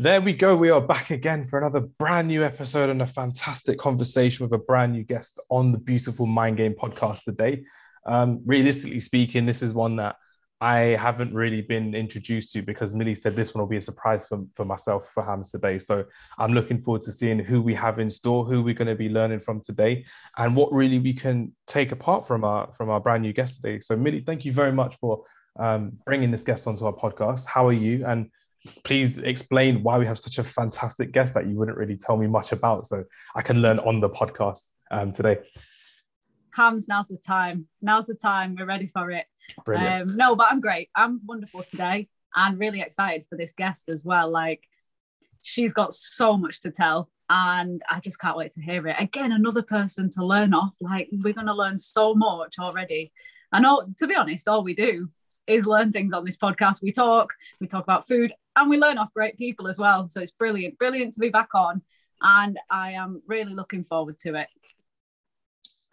There we go. We are back again for another brand new episode and a fantastic conversation with a brand new guest on the Beautiful Mind Game podcast today. Um, realistically speaking, this is one that I haven't really been introduced to because Millie said this one will be a surprise for, for myself for Hams today. So I'm looking forward to seeing who we have in store, who we're going to be learning from today, and what really we can take apart from our from our brand new guest today. So Millie, thank you very much for um, bringing this guest onto our podcast. How are you? And please explain why we have such a fantastic guest that you wouldn't really tell me much about, so I can learn on the podcast um, today. Hams, now's the time. Now's the time. We're ready for it. Um, no, but I'm great. I'm wonderful today and really excited for this guest as well. Like, she's got so much to tell, and I just can't wait to hear it. Again, another person to learn off. Like, we're going to learn so much already. I know, to be honest, all we do is learn things on this podcast. We talk, we talk about food, and we learn off great people as well. So it's brilliant, brilliant to be back on. And I am really looking forward to it.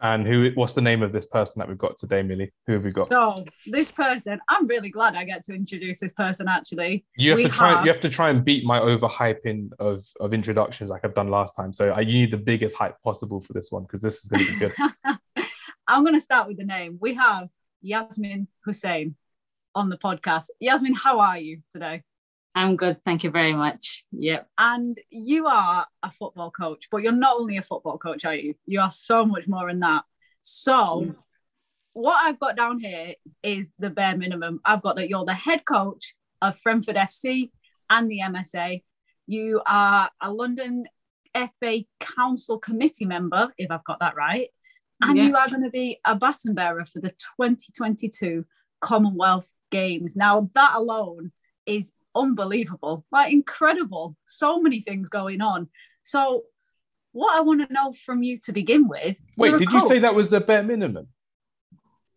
And who? What's the name of this person that we've got today, Millie? Who have we got? So this person, I'm really glad I get to introduce this person. Actually, you have we to try. Have... You have to try and beat my overhyping of of introductions like I've done last time. So I, you need the biggest hype possible for this one because this is going to be good. I'm going to start with the name. We have Yasmin Hussein on the podcast. Yasmin, how are you today? I'm good, thank you very much. Yep. And you are a football coach, but you're not only a football coach, are you? You are so much more than that. So, mm. what I've got down here is the bare minimum. I've got that you're the head coach of Frenford FC and the MSA. You are a London FA Council committee member, if I've got that right. And yeah. you are going to be a baton bearer for the 2022 Commonwealth Games. Now, that alone is unbelievable, like incredible. So many things going on. So, what I want to know from you to begin with. Wait, did you say that was the bare minimum?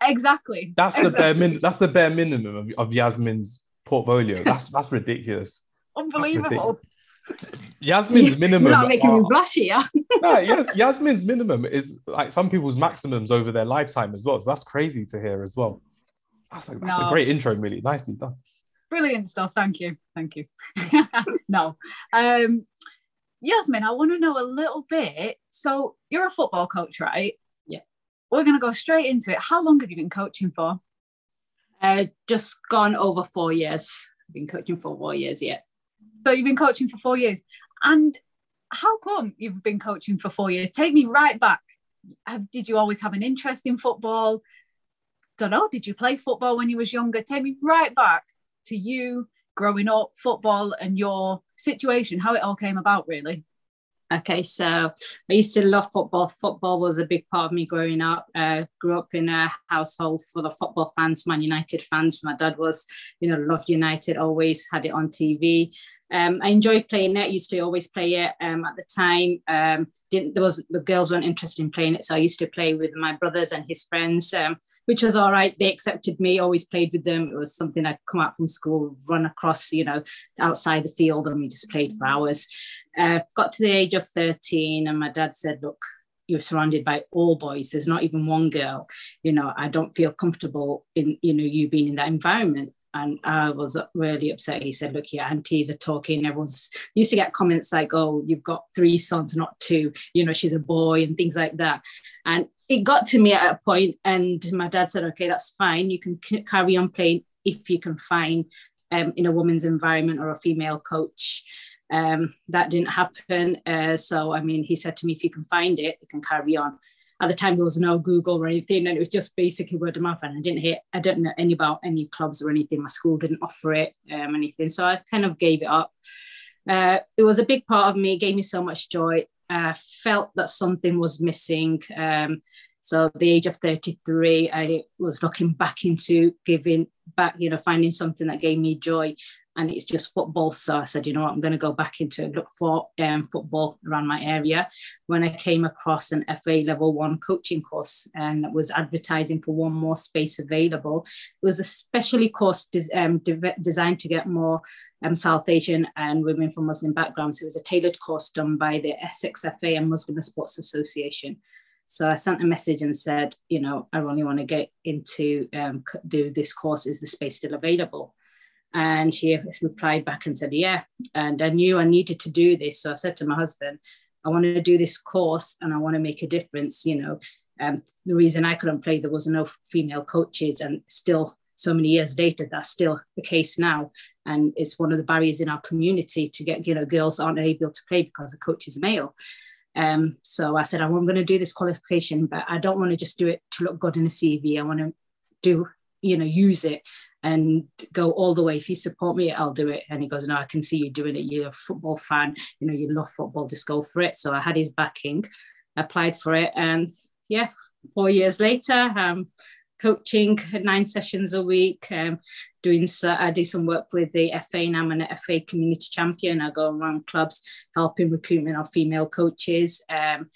Exactly. That's exactly. the bare min- That's the bare minimum of, of Yasmin's portfolio. That's that's ridiculous. Unbelievable. That's ridiculous. Yasmin's minimum. You're not making me blush here. no, Yasmin's minimum is like some people's maximums over their lifetime as well. So that's crazy to hear as well. That's like that's no. a great intro, really. Nicely done brilliant stuff. Thank you. Thank you. no. Um, Yasmin, I want to know a little bit. So you're a football coach, right? Yeah. We're going to go straight into it. How long have you been coaching for? Uh, just gone over four years. I've been coaching for four years, yeah. So you've been coaching for four years. And how come you've been coaching for four years? Take me right back. Have, did you always have an interest in football? Don't know. Did you play football when you was younger? Take me right back to you growing up, football, and your situation, how it all came about, really. Okay, so I used to love football. Football was a big part of me growing up. Uh, grew up in a household full of football fans, Man United fans. My dad was, you know, loved United, always had it on TV. Um, I enjoyed playing it. Used to always play it. Um, at the time, um, didn't there was the girls weren't interested in playing it, so I used to play with my brothers and his friends, um, which was all right. They accepted me. Always played with them. It was something I'd come out from school, run across, you know, outside the field, and we just played for hours. Uh, got to the age of thirteen, and my dad said, "Look, you're surrounded by all boys there's not even one girl you know i don't feel comfortable in you know you being in that environment and I was really upset. He said, "Look, your aunties are talking. Everyone's used to get comments like, "Oh, you've got three sons, not two. You know, she's a boy," and things like that. And it got to me at a point, and my dad said, "Okay, that's fine. You can carry on playing if you can find um, in a woman's environment or a female coach." Um, that didn't happen. Uh, so, I mean, he said to me, "If you can find it, you can carry on." at the time there was no Google or anything, and it was just basically word of mouth. And I didn't hear, I don't know any about any clubs or anything. My school didn't offer it, um, anything, so I kind of gave it up. Uh, it was a big part of me. It gave me so much joy. I felt that something was missing. Um, so at the age of 33, I was looking back into giving back, you know, finding something that gave me joy and it's just football. So I said, you know what, I'm going to go back into look for um, football around my area. When I came across an FA level one coaching course and was advertising for one more space available, it was a specially course des- um, de- designed to get more um, South Asian and women from Muslim backgrounds. It was a tailored course done by the Essex FA and Muslim Sports Association. So I sent a message and said, you know, I really want to get into um, do this course. Is the space still available? And she replied back and said, Yeah. And I knew I needed to do this. So I said to my husband, I want to do this course and I want to make a difference. You know, um, the reason I couldn't play, there was no female coaches, and still so many years later, that's still the case now. And it's one of the barriers in our community to get, you know, girls aren't able to play because the coach is male. Um, so I said, I'm going to do this qualification, but I don't want to just do it to look good in a CV. I want to do, you know, use it and go all the way. If you support me, I'll do it. And he goes, No, I can see you doing it. You're a football fan, you know, you love football, just go for it. So I had his backing, applied for it, and yeah, four years later, um, coaching nine sessions a week, um, doing so, I do some work with the FA and I'm an FA community champion. I go around clubs helping recruitment of female coaches, um,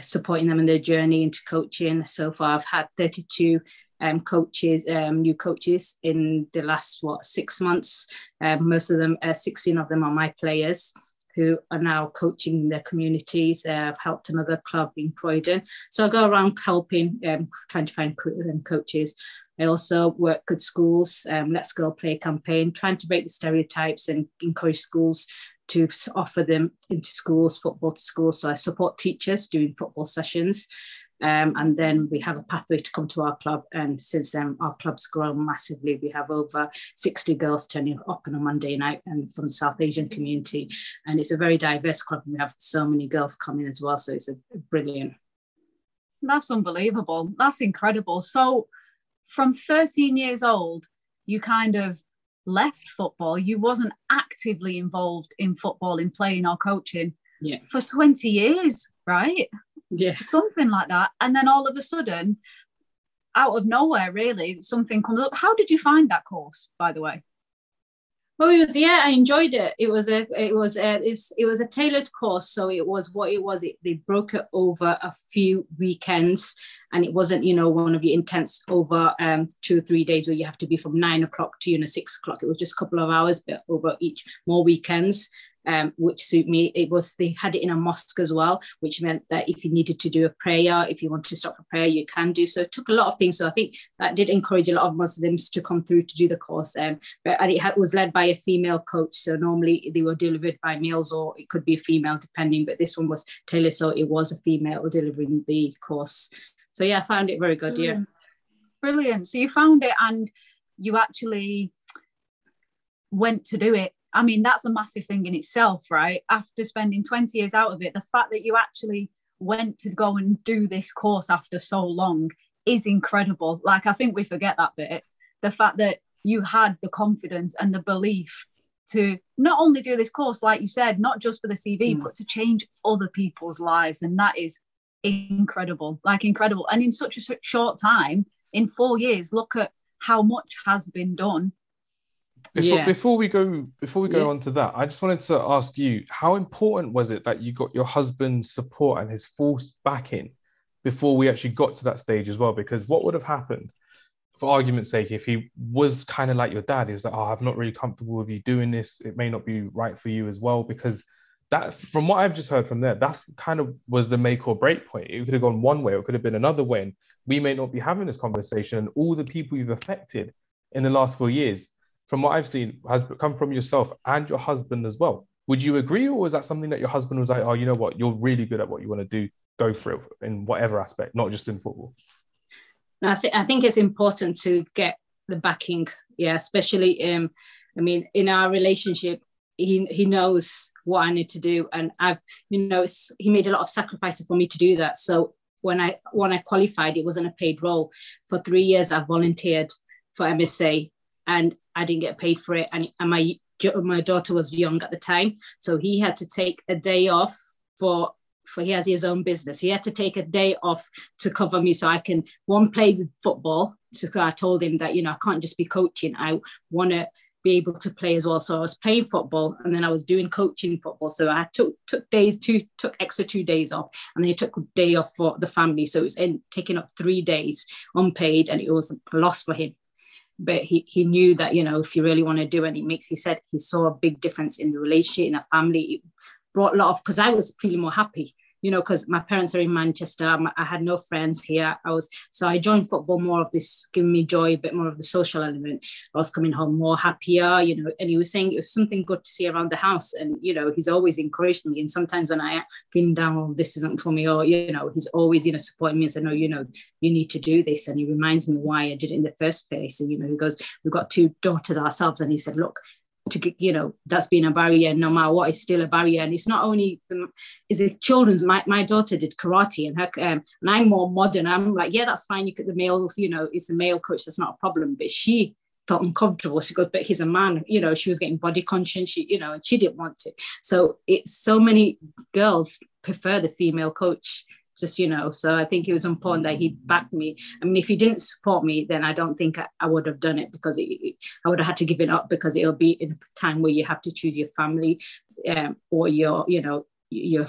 supporting them in their journey into coaching. So far, I've had 32 um, coaches, um, new coaches in the last what six months. Um, most of them, uh, 16 of them are my players who are now coaching their communities. Uh, I've helped another club in Croydon. So I go around helping, um, trying to find um, coaches. I also work at schools, um, Let's Go Play campaign, trying to break the stereotypes and encourage schools to offer them into schools, football to schools. So I support teachers doing football sessions. Um, and then we have a pathway to come to our club. And since then, our club's grown massively. We have over 60 girls turning up on a Monday night and from the South Asian community. And it's a very diverse club. And we have so many girls coming as well. So it's a brilliant. That's unbelievable. That's incredible. So from 13 years old, you kind of left football. You wasn't actively involved in football, in playing or coaching yeah. for 20 years, right? yeah something like that and then all of a sudden out of nowhere really something comes up how did you find that course by the way well it was yeah i enjoyed it it was a it was a it was a tailored course so it was what it was it, they broke it over a few weekends and it wasn't you know one of your intense over um, two or three days where you have to be from nine o'clock to you know six o'clock it was just a couple of hours but over each more weekends um, which suit me. It was they had it in a mosque as well, which meant that if you needed to do a prayer, if you wanted to stop for prayer, you can do so. It took a lot of things. So I think that did encourage a lot of Muslims to come through to do the course. Um, but and it was led by a female coach. So normally they were delivered by males or it could be a female depending. But this one was tailored, so it was a female delivering the course. So yeah, I found it very good. Brilliant. Yeah, brilliant. So you found it and you actually went to do it I mean, that's a massive thing in itself, right? After spending 20 years out of it, the fact that you actually went to go and do this course after so long is incredible. Like, I think we forget that bit. The fact that you had the confidence and the belief to not only do this course, like you said, not just for the CV, mm. but to change other people's lives. And that is incredible, like incredible. And in such a short time, in four years, look at how much has been done before, yeah. before we go before we go yeah. on to that, I just wanted to ask you, how important was it that you got your husband's support and his full backing before we actually got to that stage as well? Because what would have happened, for argument's sake, if he was kind of like your dad, he was like, Oh, I'm not really comfortable with you doing this, it may not be right for you as well, because that from what I've just heard from there, that's kind of was the make or break point. It could have gone one way, or it could have been another way. And we may not be having this conversation. And all the people you've affected in the last four years from what I've seen, has come from yourself and your husband as well. Would you agree, or was that something that your husband was like, "Oh, you know what, you're really good at what you want to do. Go for it in whatever aspect, not just in football." I think I think it's important to get the backing, yeah, especially um, I mean, in our relationship, he he knows what I need to do, and I've you know he made a lot of sacrifices for me to do that. So when I when I qualified, it wasn't a paid role. For three years, I volunteered for MSA, and I didn't get paid for it. And, and my my daughter was young at the time, so he had to take a day off for for he has his own business. He had to take a day off to cover me so I can one play football. So I told him that you know I can't just be coaching. I want to be able to play as well. So I was playing football and then I was doing coaching football. So I took took days two took extra two days off and then he took a day off for the family. So it was in, taking up three days unpaid and it was a loss for him but he, he knew that you know if you really want to do it he makes he said he saw a big difference in the relationship in the family it brought a lot of because i was feeling more happy you know, because my parents are in Manchester. I had no friends here. I was so I joined football more of this, giving me joy, a bit more of the social element. I was coming home more happier, you know. And he was saying it was something good to see around the house, and you know, he's always encouraged me. And sometimes when I feeling down, oh, this isn't for me, or you know, he's always you know supporting me and saying, no, you know, you need to do this. And he reminds me why I did it in the first place. And you know, he goes, we've got two daughters ourselves, and he said, look, to you know that's been a barrier no matter what it's still a barrier. And it's not only the, is it children's my, my daughter did karate and her um, and i'm more modern. I'm like yeah that's fine. You could the males you know it's a male coach that's not a problem. But she felt uncomfortable. She goes but he's a man. You know she was getting body conscious she you know and she didn't want to. So it's so many girls prefer the female coach just you know so i think it was important that he backed me i mean if he didn't support me then i don't think i, I would have done it because it, i would have had to give it up because it'll be in a time where you have to choose your family um, or your you know your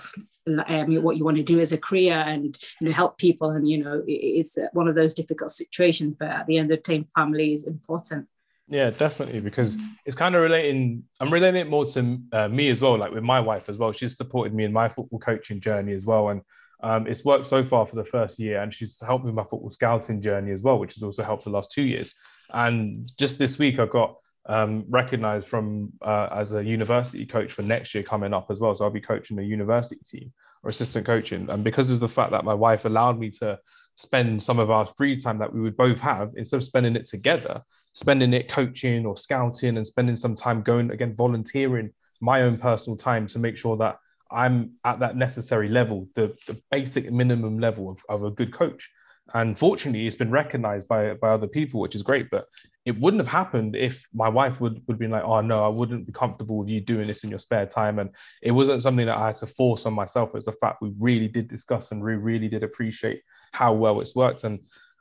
um, what you want to do as a career and you know help people and you know it, it's one of those difficult situations but at the end of the day family is important yeah, definitely, because it's kind of relating. I'm relating it more to uh, me as well, like with my wife as well. She's supported me in my football coaching journey as well, and um, it's worked so far for the first year, and she's helped me with my football scouting journey as well, which has also helped the last two years. And just this week, I got um, recognized from uh, as a university coach for next year coming up as well. So I'll be coaching a university team or assistant coaching. And because of the fact that my wife allowed me to spend some of our free time that we would both have, instead of spending it together, spending it coaching or scouting and spending some time going again, volunteering my own personal time to make sure that I'm at that necessary level, the, the basic minimum level of, of a good coach. And fortunately, it's been recognized by, by other people, which is great. But it wouldn't have happened if my wife would would be like, oh no, I wouldn't be comfortable with you doing this in your spare time. And it wasn't something that I had to force on myself. It's a fact we really did discuss and we really did appreciate how well it's worked. And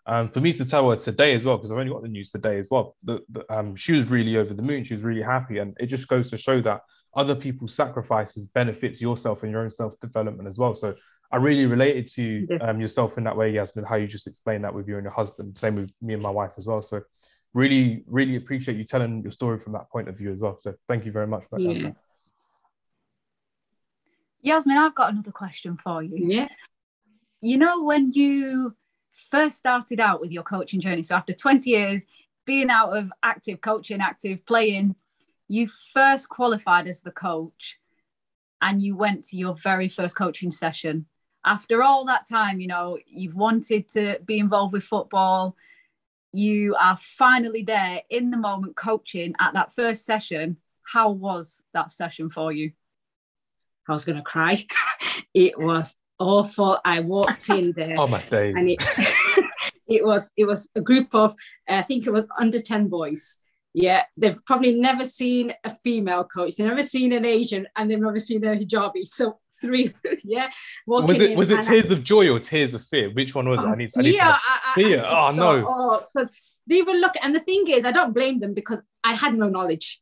um, for me to tell her today as well, because I've only got the news today as well, that um, she was really over the moon. She was really happy, and it just goes to show that other people's sacrifices benefits yourself and your own self development as well. So I really related to um, yourself in that way, Yasmin, how you just explained that with you and your husband. Same with me and my wife as well. So really, really appreciate you telling your story from that point of view as well. So thank you very much. Yeah. Yasmin, I've got another question for you. Yeah. You know, when you first started out with your coaching journey, so after 20 years being out of active coaching, active playing, you first qualified as the coach and you went to your very first coaching session. After all that time, you know, you've wanted to be involved with football. You are finally there in the moment coaching at that first session. How was that session for you? I was going to cry. it was awful. I walked in there. oh my days. And it, it was it was a group of I think it was under 10 boys yeah, they've probably never seen a female coach. They've never seen an Asian, and they've never seen a hijabi. So three, yeah. Was it was it tears I, of joy or tears of fear? Which one was it? Oh, I need, I need fear. I, fear. oh no. Oh, because they were looking, and the thing is, I don't blame them because I had no knowledge.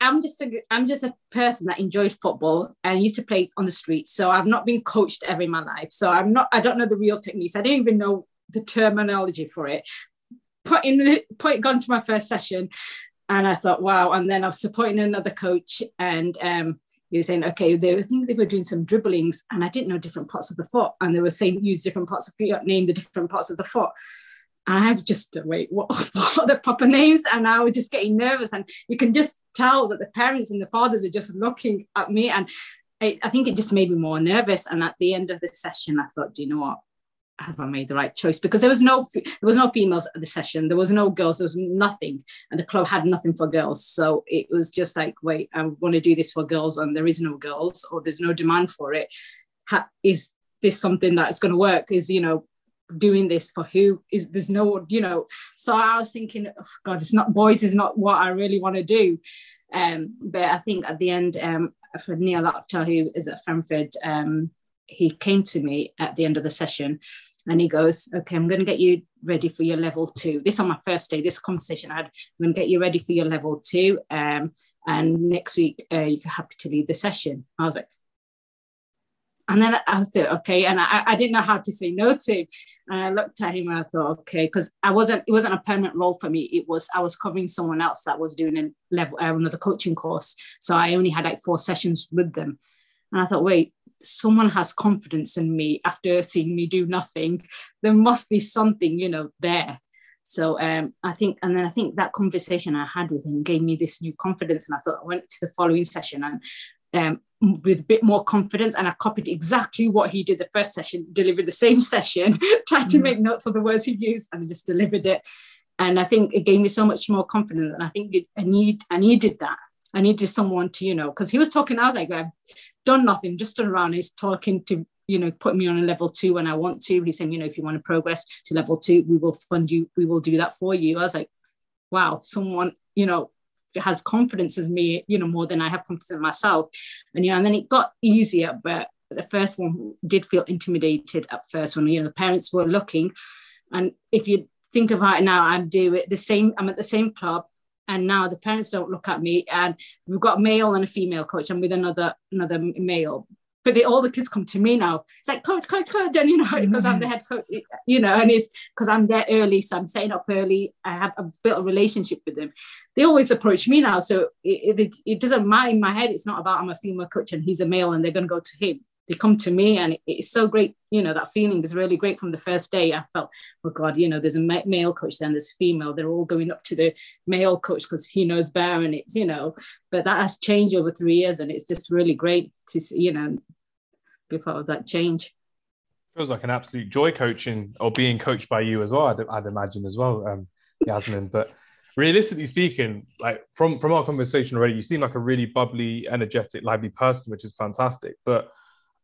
I'm just a I'm just a person that enjoyed football and used to play on the streets. So I've not been coached ever in my life. So I'm not I don't know the real techniques. I don't even know the terminology for it put in put gone to my first session and I thought, wow. And then I was supporting another coach and um, he was saying, okay, they I think they were doing some dribblings and I didn't know different parts of the foot. And they were saying use different parts of feet, name the different parts of the foot. And I have just wait, what, what are the proper names? And I was just getting nervous. And you can just tell that the parents and the fathers are just looking at me. And I think it just made me more nervous. And at the end of the session, I thought, do you know what? Have I made the right choice? Because there was no there was no females at the session, there was no girls, there was nothing, and the club had nothing for girls. So it was just like, wait, I want to do this for girls, and there is no girls, or there's no demand for it. Ha- is this something that's going to work? Is you know doing this for who is there's no you know so i was thinking oh god it's not boys is not what i really want to do um but i think at the end um for neil Akhtar, who is at Frenford um he came to me at the end of the session and he goes, Okay, I'm going to get you ready for your level two. This on my first day, this conversation I had, I'm going to get you ready for your level two. Um, and next week, uh, you're happy to lead the session. I was like, and then I thought, okay, and I, I didn't know how to say no to. And I looked at him and I thought, okay, because I wasn't, it wasn't a permanent role for me. It was, I was covering someone else that was doing a level, uh, another coaching course. So I only had like four sessions with them. And I thought, wait, someone has confidence in me after seeing me do nothing. There must be something, you know, there. So um, I think, and then I think that conversation I had with him gave me this new confidence. And I thought I went to the following session and um, with a bit more confidence, and I copied exactly what he did the first session, delivered the same session, tried to mm. make notes of the words he used, and just delivered it. And I think it gave me so much more confidence. And I think it, I need, I needed that. I needed someone to, you know, because he was talking, I was like, I've done nothing, just stood around. He's talking to, you know, put me on a level two when I want to. He's saying, you know, if you want to progress to level two, we will fund you, we will do that for you. I was like, wow, someone, you know, has confidence in me, you know, more than I have confidence in myself. And, you know, and then it got easier, but the first one did feel intimidated at first when, you know, the parents were looking. And if you think about it now, I do it the same, I'm at the same club and now the parents don't look at me and we've got a male and a female coach and with another another male. But they, all the kids come to me now. It's like coach coach coach and you know because i'm the mm. head coach you know and it's because i'm there early so i'm setting up early. I have I've built a relationship with them. They always approach me now so it, it, it doesn't matter in my head. It's not about i'm a female coach and he's a male and they're going to go to him they come to me and it's so great you know that feeling is really great from the first day. I felt oh god you know there's a male coach then there's female. They're all going up to the male coach because he knows better and it's you know but that has changed over three years and it's just really great to see you know be part of that change. Feels like an absolute joy coaching or being coached by you as well i'd, I'd imagine as well um yasmin. But realistically speaking like from from our conversation already you seem like a really bubbly energetic lively person which is fantastic. But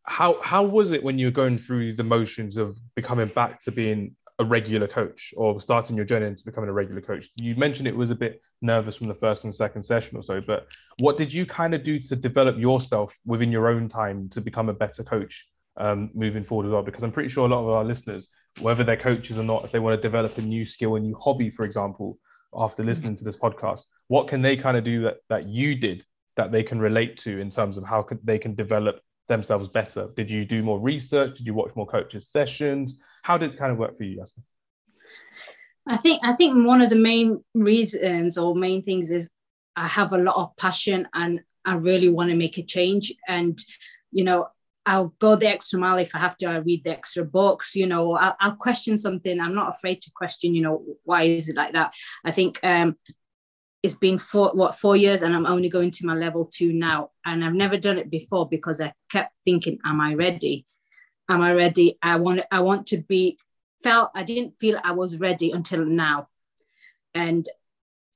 how how was it when you were going through the motions of becoming back to being a regular coach or starting your journey into becoming a regular coach? You mentioned it was a bit nervous from the first and second session or so, but what did you kind of do to develop yourself within your own time to become a better coach um, moving forward as well? Because I'm pretty sure a lot of our listeners, whether they're coaches or not, if they want to develop a new skill, a new hobby, for example, after listening to this podcast, what can they kind of do that that you did that they can relate to in terms of how could they can develop themselves better? Did you do more research? Did you watch more coaches' sessions? How did it kind of work for you, Yasmin? I think I think one of the main reasons or main things is I have a lot of passion and I really want to make a change. And you know, I'll go the extra mile if I have to. I read the extra books. You know, I'll, I'll question something. I'm not afraid to question. You know, why is it like that? I think um, it's been four what four years and i'm only going to my level two now. And i've never done it before because i kept thinking am i ready? Am i ready? I want i want to be felt i didn't feel i was ready until now. And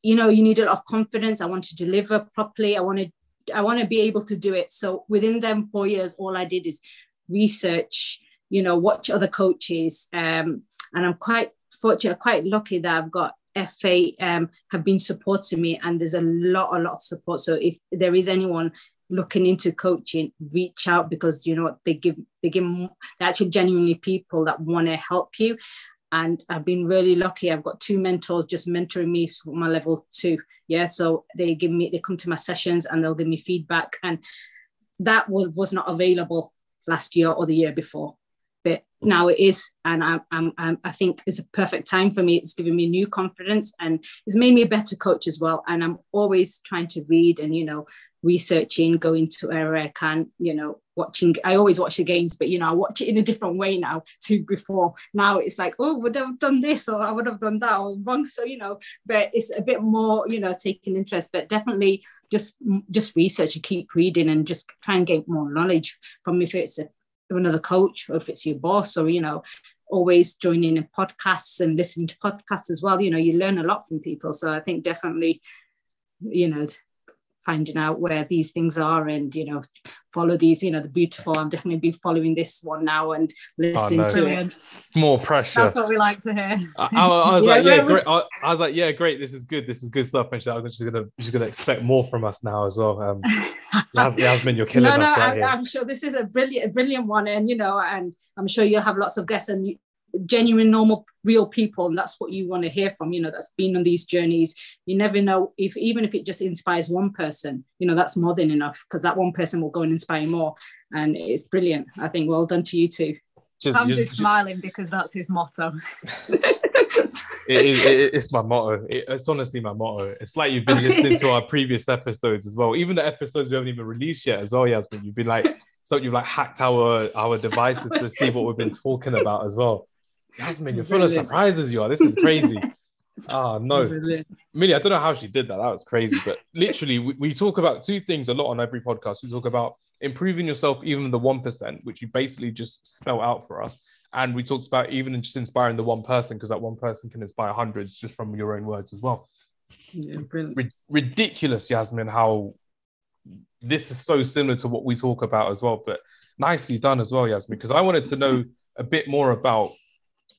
you know you need a lot of confidence. I want to deliver properly. I want to i want to be able to do it. So within them four years all i did is research you know watch other coaches. Um, and i'm quite fortunate quite lucky that i've got FA um, have been supporting me, and there's a lot, a lot of support. So if there is anyone looking into coaching, reach out because you know what they give. They give they're actually genuinely people that want to help you. And I've been really lucky. I've got two mentors just mentoring me for my level two. Yeah, so they give me, they come to my sessions and they'll give me feedback, and that was was not available last year or the year before but now it is and I'm, I'm, i think it's a perfect time for me. It's given me new confidence and it's made me a better coach as well. And i'm always trying to read and you know researching going to where i can you know watching i always watch the games but you know i watch it in a different way now to before. Now it's like oh would have done this or i would have done that or wrong so you know but it's a bit more you know taking interest. But definitely just just research and keep reading and just try and get more knowledge from if it's a another coach or if it's your boss or you know always joining in podcasts and listening to podcasts as well. You know you learn a lot from people. So i think definitely you know finding out where these things are and you know follow these you know the beautiful i'm definitely be following this one now and listening oh, no. to it. More pressure. That's what we like to hear. I, I, I was yeah, like yeah great. I, I, was like yeah great. This is good. This is good stuff and she's gonna she's gonna expect more from us now as well. Um Yasmin, you're killing no, us no, right I, am sure this is a brilliant a brilliant one and you know and i'm sure you'll have lots of guests and you, genuine normal real people and that's what you want to hear from you know that's been on these journeys you never know if even if it just inspires one person you know that's more than enough because that one person will go and inspire more and it's brilliant i think well done to you too just, I'm just, just smiling because that's his motto. it is, it, it's my motto. It, it's honestly my motto. It's like you've been listening to our previous episodes as well, even the episodes we haven't even released yet as well, Yasmin. You've been like, so you've like hacked our our devices to see what we've been talking about as well. Yasmin, you're full of surprises. You are. This is crazy. Oh no, Millie, I don't know how she did that. That was crazy. But literally, we, we talk about two things a lot on every podcast. We talk about improving yourself, even the one percent, which you basically just spell out for us. And we talked about even just inspiring the one person because that one person can inspire hundreds just from your own words as well. Yeah, ridiculous, Yasmin, how this is so similar to what we talk about as well. But nicely done as well, Yasmin, because I wanted to know a bit more about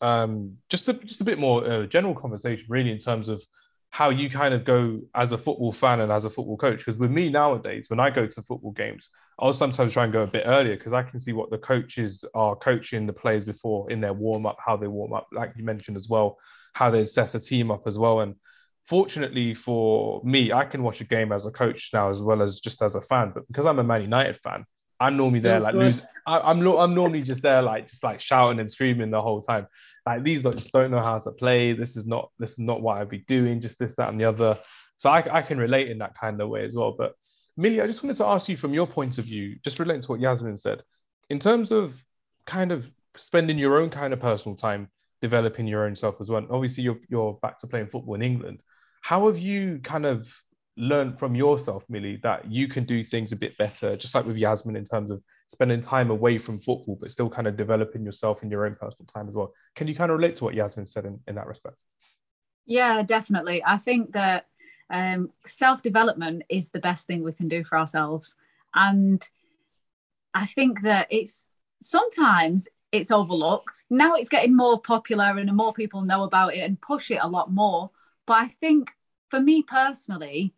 um, just a, just a bit more uh, general conversation, really, in terms of how you kind of go as a football fan and as a football coach. Because with me nowadays, when I go to football games, I'll sometimes try and go a bit earlier because I can see what the coaches are coaching the players before in their warm up, how they warm up, like you mentioned as well, how they set a team up as well. And fortunately for me, I can watch a game as a coach now as well as just as a fan. But because I'm a Man United fan, I'm normally there like lose. I, am no, I'm normally just there like just like shouting and screaming the whole time. Like these just don't know how to play. This is not this is not what I'd be doing. Just this that and the other. So I, I can relate in that kind of way as well. But Millie, I just wanted to ask you from your point of view, just relating to what Yasmin said, in terms of kind of spending your own kind of personal time developing your own self as well. obviously, you're you're back to playing football in England. How have you kind of learned from yourself, Millie, that you can do things a bit better, just like with Yasmin in terms of spending time away from football, but still kind of developing yourself in your own personal time as well. Can you kind of relate to what Yasmin said in, in that respect? Yeah, definitely. I think that um, self development is the best thing we can do for ourselves. And I think that it's sometimes it's overlooked. Now it's getting more popular and more people know about it and push it a lot more. But I think for me personally,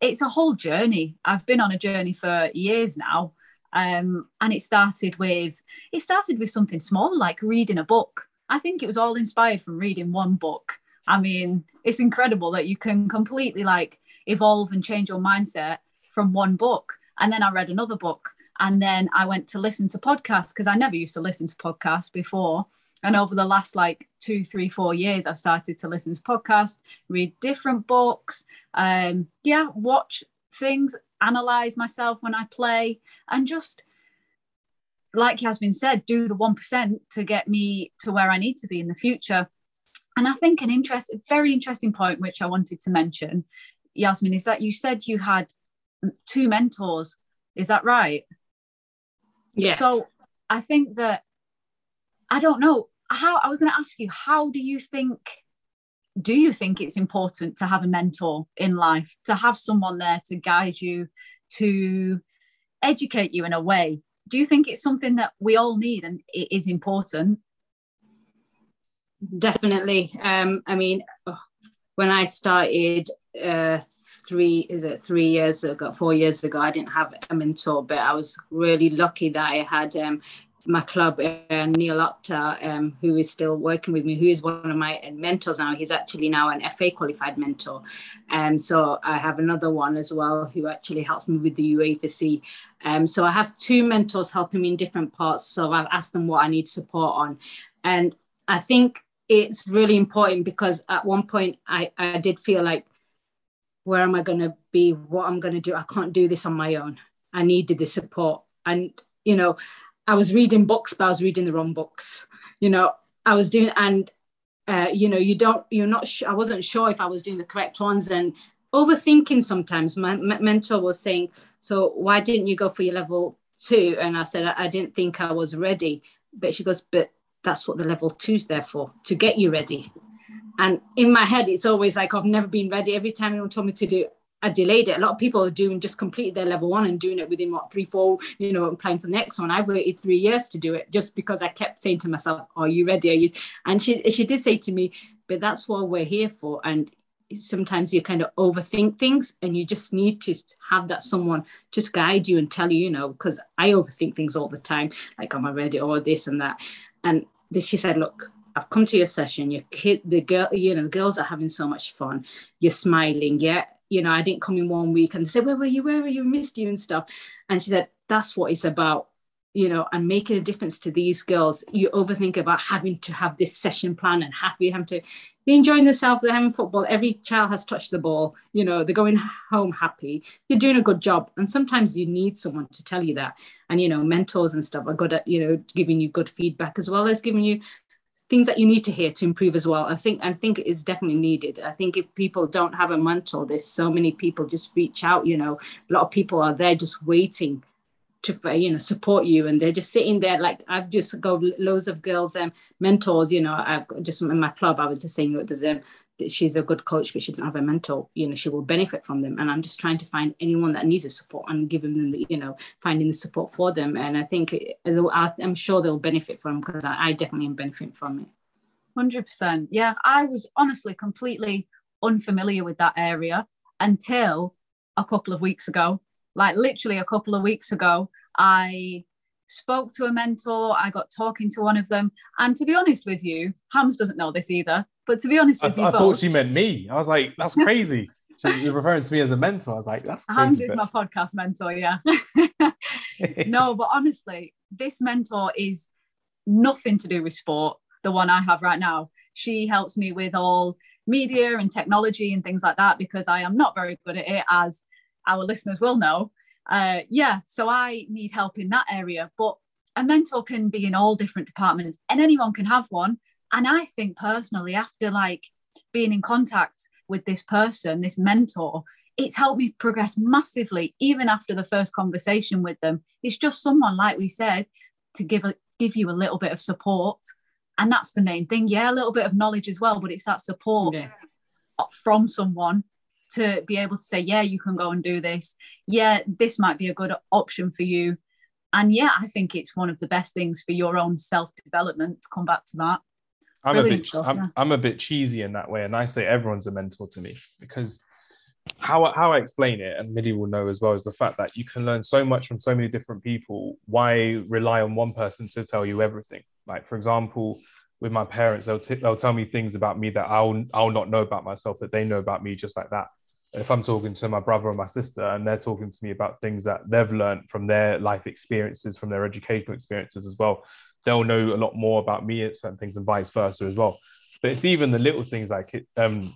it's a whole journey. I've been on a journey for years now. Um, and it started with it started with something small like reading a book. I think it was all inspired from reading one book. I mean, it's incredible that you can completely like evolve and change your mindset from one book. And then I read another book. And then I went to listen to podcasts because I never used to listen to podcasts before. And over the last like two, three, four years, I've started to listen to podcasts, read different books, um, yeah, watch things, analyze myself when I play, and just like been said, do the 1% to get me to where I need to be in the future. And I think an interest, very interesting point, which I wanted to mention, Yasmin, is that you said you had two mentors. Is that right? Yeah. So I think that I don't know how I was going to ask you, how do you think, do you think it's important to have a mentor in life, to have someone there to guide you, to educate you in a way? Do you think it's something that we all need and it is important? Definitely. Um, I mean, when I started uh, three, is it three years ago, four years ago, I didn't have a mentor, but I was really lucky that I had um, my club, uh, Neil Akhtar, um, who is still working with me, who is one of my mentors now. He's actually now an FA qualified mentor. Um, so I have another one as well who actually helps me with the UEFA. Um, so I have two mentors helping me in different parts. So I've asked them what I need support on. And I think it's really important because at one point I, I did feel like, where am I going to be? What I'm going to do? I can't do this on my own. I needed the support. And, you know, I was reading books, but I was reading the wrong books. You know, I was doing, and uh, you know, you don't, you're not. Sh- I wasn't sure if I was doing the correct ones, and overthinking sometimes. My, mentor was saying, "So why didn't you go for your level two? And I said, I, I didn't think I was ready. But she goes, "But that's what the level two's there for, to get you ready." And in my head, it's always like I've never been ready. Every time anyone told me to do I delayed it. A lot of people are doing just complete their level one and doing it within what three, four, you know, applying for the next one. I waited three years to do it just because I kept saying to myself, Are you ready? Are you? And she she did say to me, but that's what we're here for. And sometimes you kind of overthink things and you just need to have that someone just guide you and tell you, you know, because I overthink things all the time, like am I ready or this and that. And this, she said, Look, I've come to your session. Your kid, the girl, you know, the girls are having so much fun. You're smiling, yeah you know, I didn't come in one week and they said, Where were you? Where were you? Missed you and stuff. And she said, That's what it's about. you know, and making a difference to these girls. You overthink about having to have this session plan and happy having to they're enjoying themselves, they're having football. Every child has touched the ball, you know, they're going home happy. You're doing a good job. And sometimes you need someone to tell you that. And you know, mentors and stuff are good at, you know, giving you good feedback as well as giving you things that you need to hear to improve as well. I think I think it's definitely needed. I think if people don't have a mentor, there's so many people just reach out. You know, a lot of people are there just waiting to you know support you and they're just sitting there like i've just got loads of girls and um, mentors you know i've got just in my club i was just saying that there's um she's a good coach but she doesn't have a mentor you know she will benefit from them. And i'm just trying to find anyone that needs a support and giving them the you know finding the support for them. And i think uh, i'm sure they'll benefit from because I, I definitely am benefiting from it. 100% yeah i was honestly completely unfamiliar with that area until a couple of weeks ago. Like literally a couple of weeks ago, I spoke to a mentor, I got talking to one of them. And to be honest with you, Hams doesn't know this either. But to be honest with I, you, I both, thought she meant me. I was like, that's crazy. You're referring to me as a mentor. I was like, that's crazy. Hams is my podcast mentor, yeah. no, but honestly, this mentor is nothing to do with sport, the one I have right now. She helps me with all media and technology and things like that because I am not very good at it, as our listeners will know. Uh, yeah, so I need help in that area. But a mentor can be in all different departments and anyone can have one. And I think personally, after like being in contact with this person, this mentor, it's helped me progress massively, even after the first conversation with them. It's just someone, like we said, to give a, give you a little bit of support. And that's the main thing. Yeah, a little bit of knowledge as well, but it's that support yeah. from someone to be able to say, yeah, you can go and do this. Yeah, this might be a good option for you. And yeah, I think it's one of the best things for your own self development to come back to that. I'm a bit I'm, yeah. I'm a bit cheesy in that way, and I say everyone's a mentor to me because how how I explain it, and Millie will know as well, is the fact that you can learn so much from so many different people. Why rely on one person to tell you everything? Like for example, with my parents, they'll t- they'll tell me things about me that I'll I'll not know about myself, but they know about me just like that if I'm talking to my brother or my sister and they're talking to me about things that they've learned from their life experiences, from their educational experiences as well, they'll know a lot more about me at certain things and vice versa as well. But it's even the little things like it, um,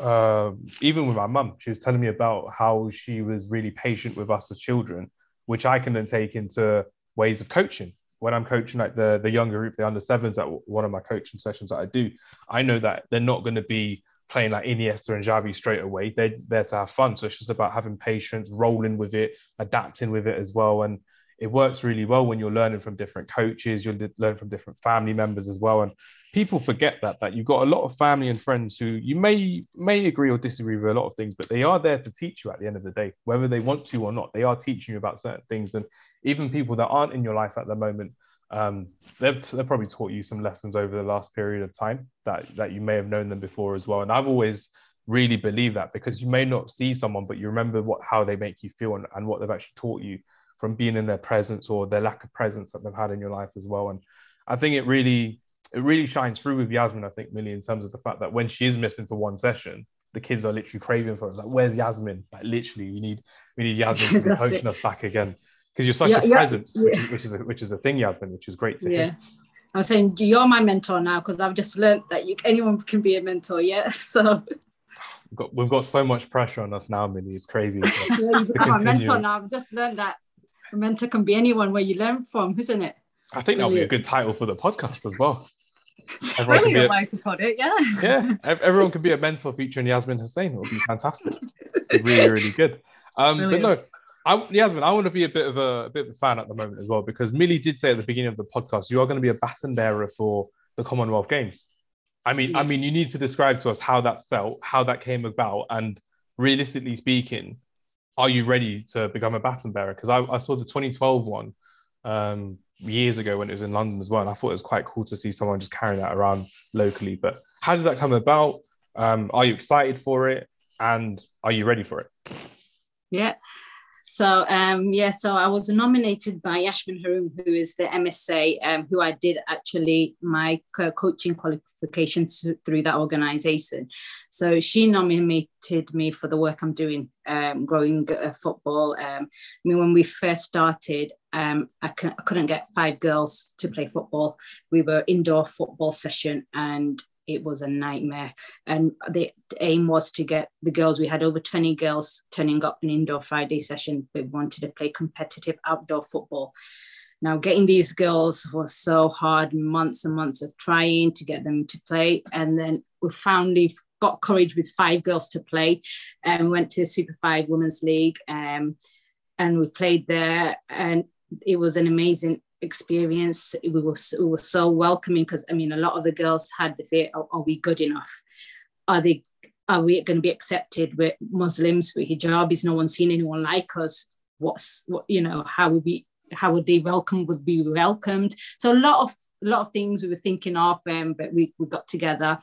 uh, even with my mum, she was telling me about how she was really patient with us as children, which I can then take into ways of coaching. When I'm coaching like the the younger group, the under sevens at one of my coaching sessions that I do, I know that they're not going to be playing like Iniesta and Xavi straight away. They're there to have fun. So it's just about having patience, rolling with it, adapting with it as well. And it works really well when you're learning from different coaches, you'll learn from different family members as well. And people forget that that you've got a lot of family and friends who you may may agree or disagree with a lot of things, but they are there to teach you at the end of the day, whether they want to or not. They are teaching you about certain things. And even people that aren't in your life at the moment um, they've, they've probably taught you some lessons over the last period of time that, that you may have known them before as well. And I've always really believed that because you may not see someone, but you remember what how they make you feel and, and what they've actually taught you from being in their presence or their lack of presence that they've had in your life as well. And I think it really it really shines through with Yasmin, I think, Millie, in terms of the fact that when she is missing for one session, the kids are literally craving for it. It's like, where's Yasmin? Like literally, we need we need Yasmin to be coaching it. us back again because you're such yeah, a yeah, presence, yeah. Which, is, which, is, a, which is a thing, Yasmin, which is great to yeah. hear. I was saying you're my mentor now because I've just learned that you anyone can be a mentor. Yeah, so we've got, we've got so much pressure on us now, Millie. It's crazy. yeah, you become a mentor now. I've just learned that a mentor can be anyone where you learn from, isn't it? I think that'll be a good title for the podcast as well. Everyone really a way to put it, yeah. Yeah, everyone could be a mentor featuring Yasmin Hussein. It would be fantastic. really, really good. Um, but no, I, Yasmin, I want to be a bit of a, a, bit of a fan at the moment as well because Millie did say at the beginning of the podcast you are going to be a baton bearer for the Commonwealth Games. I mean, I mean, you need to describe to us how that felt, how that came about, and realistically speaking, are you ready to become a baton bearer? Because I, I, saw the 2012 one um, years ago when it was in London as well, and I thought it was quite cool to see someone just carrying that around locally. But how did that come about? Um, are you excited for it, and are you ready for it? Yeah. So um, yeah, so I was nominated by Yasmin Haroon, who is the MSA, um, who I did actually my coaching qualifications through that organization. So she nominated me for the work I'm doing, um, growing uh, football. Um, I mean, when we first started, um, I, c- I couldn't get five girls to play football. We were indoor football session and it was a nightmare. And the aim was to get the girls, we had over 20 girls turning up an indoor Friday session, but wanted to play competitive outdoor football. Now, getting these girls was so hard, months and months of trying to get them to play. And then we finally got courage with five girls to play and went to the Super Five Women's League. Um, and we played there, and it was an amazing experience. We were, we were so welcoming because I mean, a lot of the girls had the fear: are, are we good enough? Are they? Are we going to be accepted? We're Muslims, we're hijabis. No one's seen anyone like us. What's what? You know, how would we? How would they welcome? Would be welcomed? So a lot of a lot of things we were thinking of, um, but we, we got together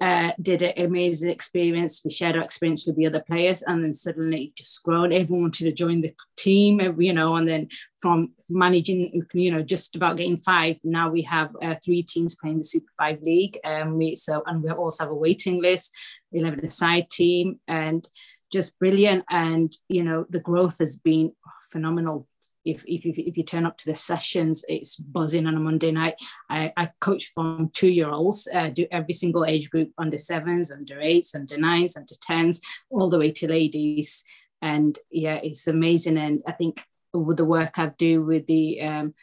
uh, did an amazing experience. We shared our experience with the other players, and then suddenly just grown. Everyone wanted to join the team, you know. And then from managing, you know, just about getting five, now we have uh, three teams playing the Super Five League. Um, we so and we also have a waiting list, eleven side team, and just brilliant. And you know, the growth has been phenomenal if, if, if you turn up to the sessions, it's buzzing on a Monday night. I, I coach from two year olds, uh, do every single age group under sevens, under eights, under nines, under tens, all the way to ladies. And yeah, it's amazing. And I think with the work I do with the um,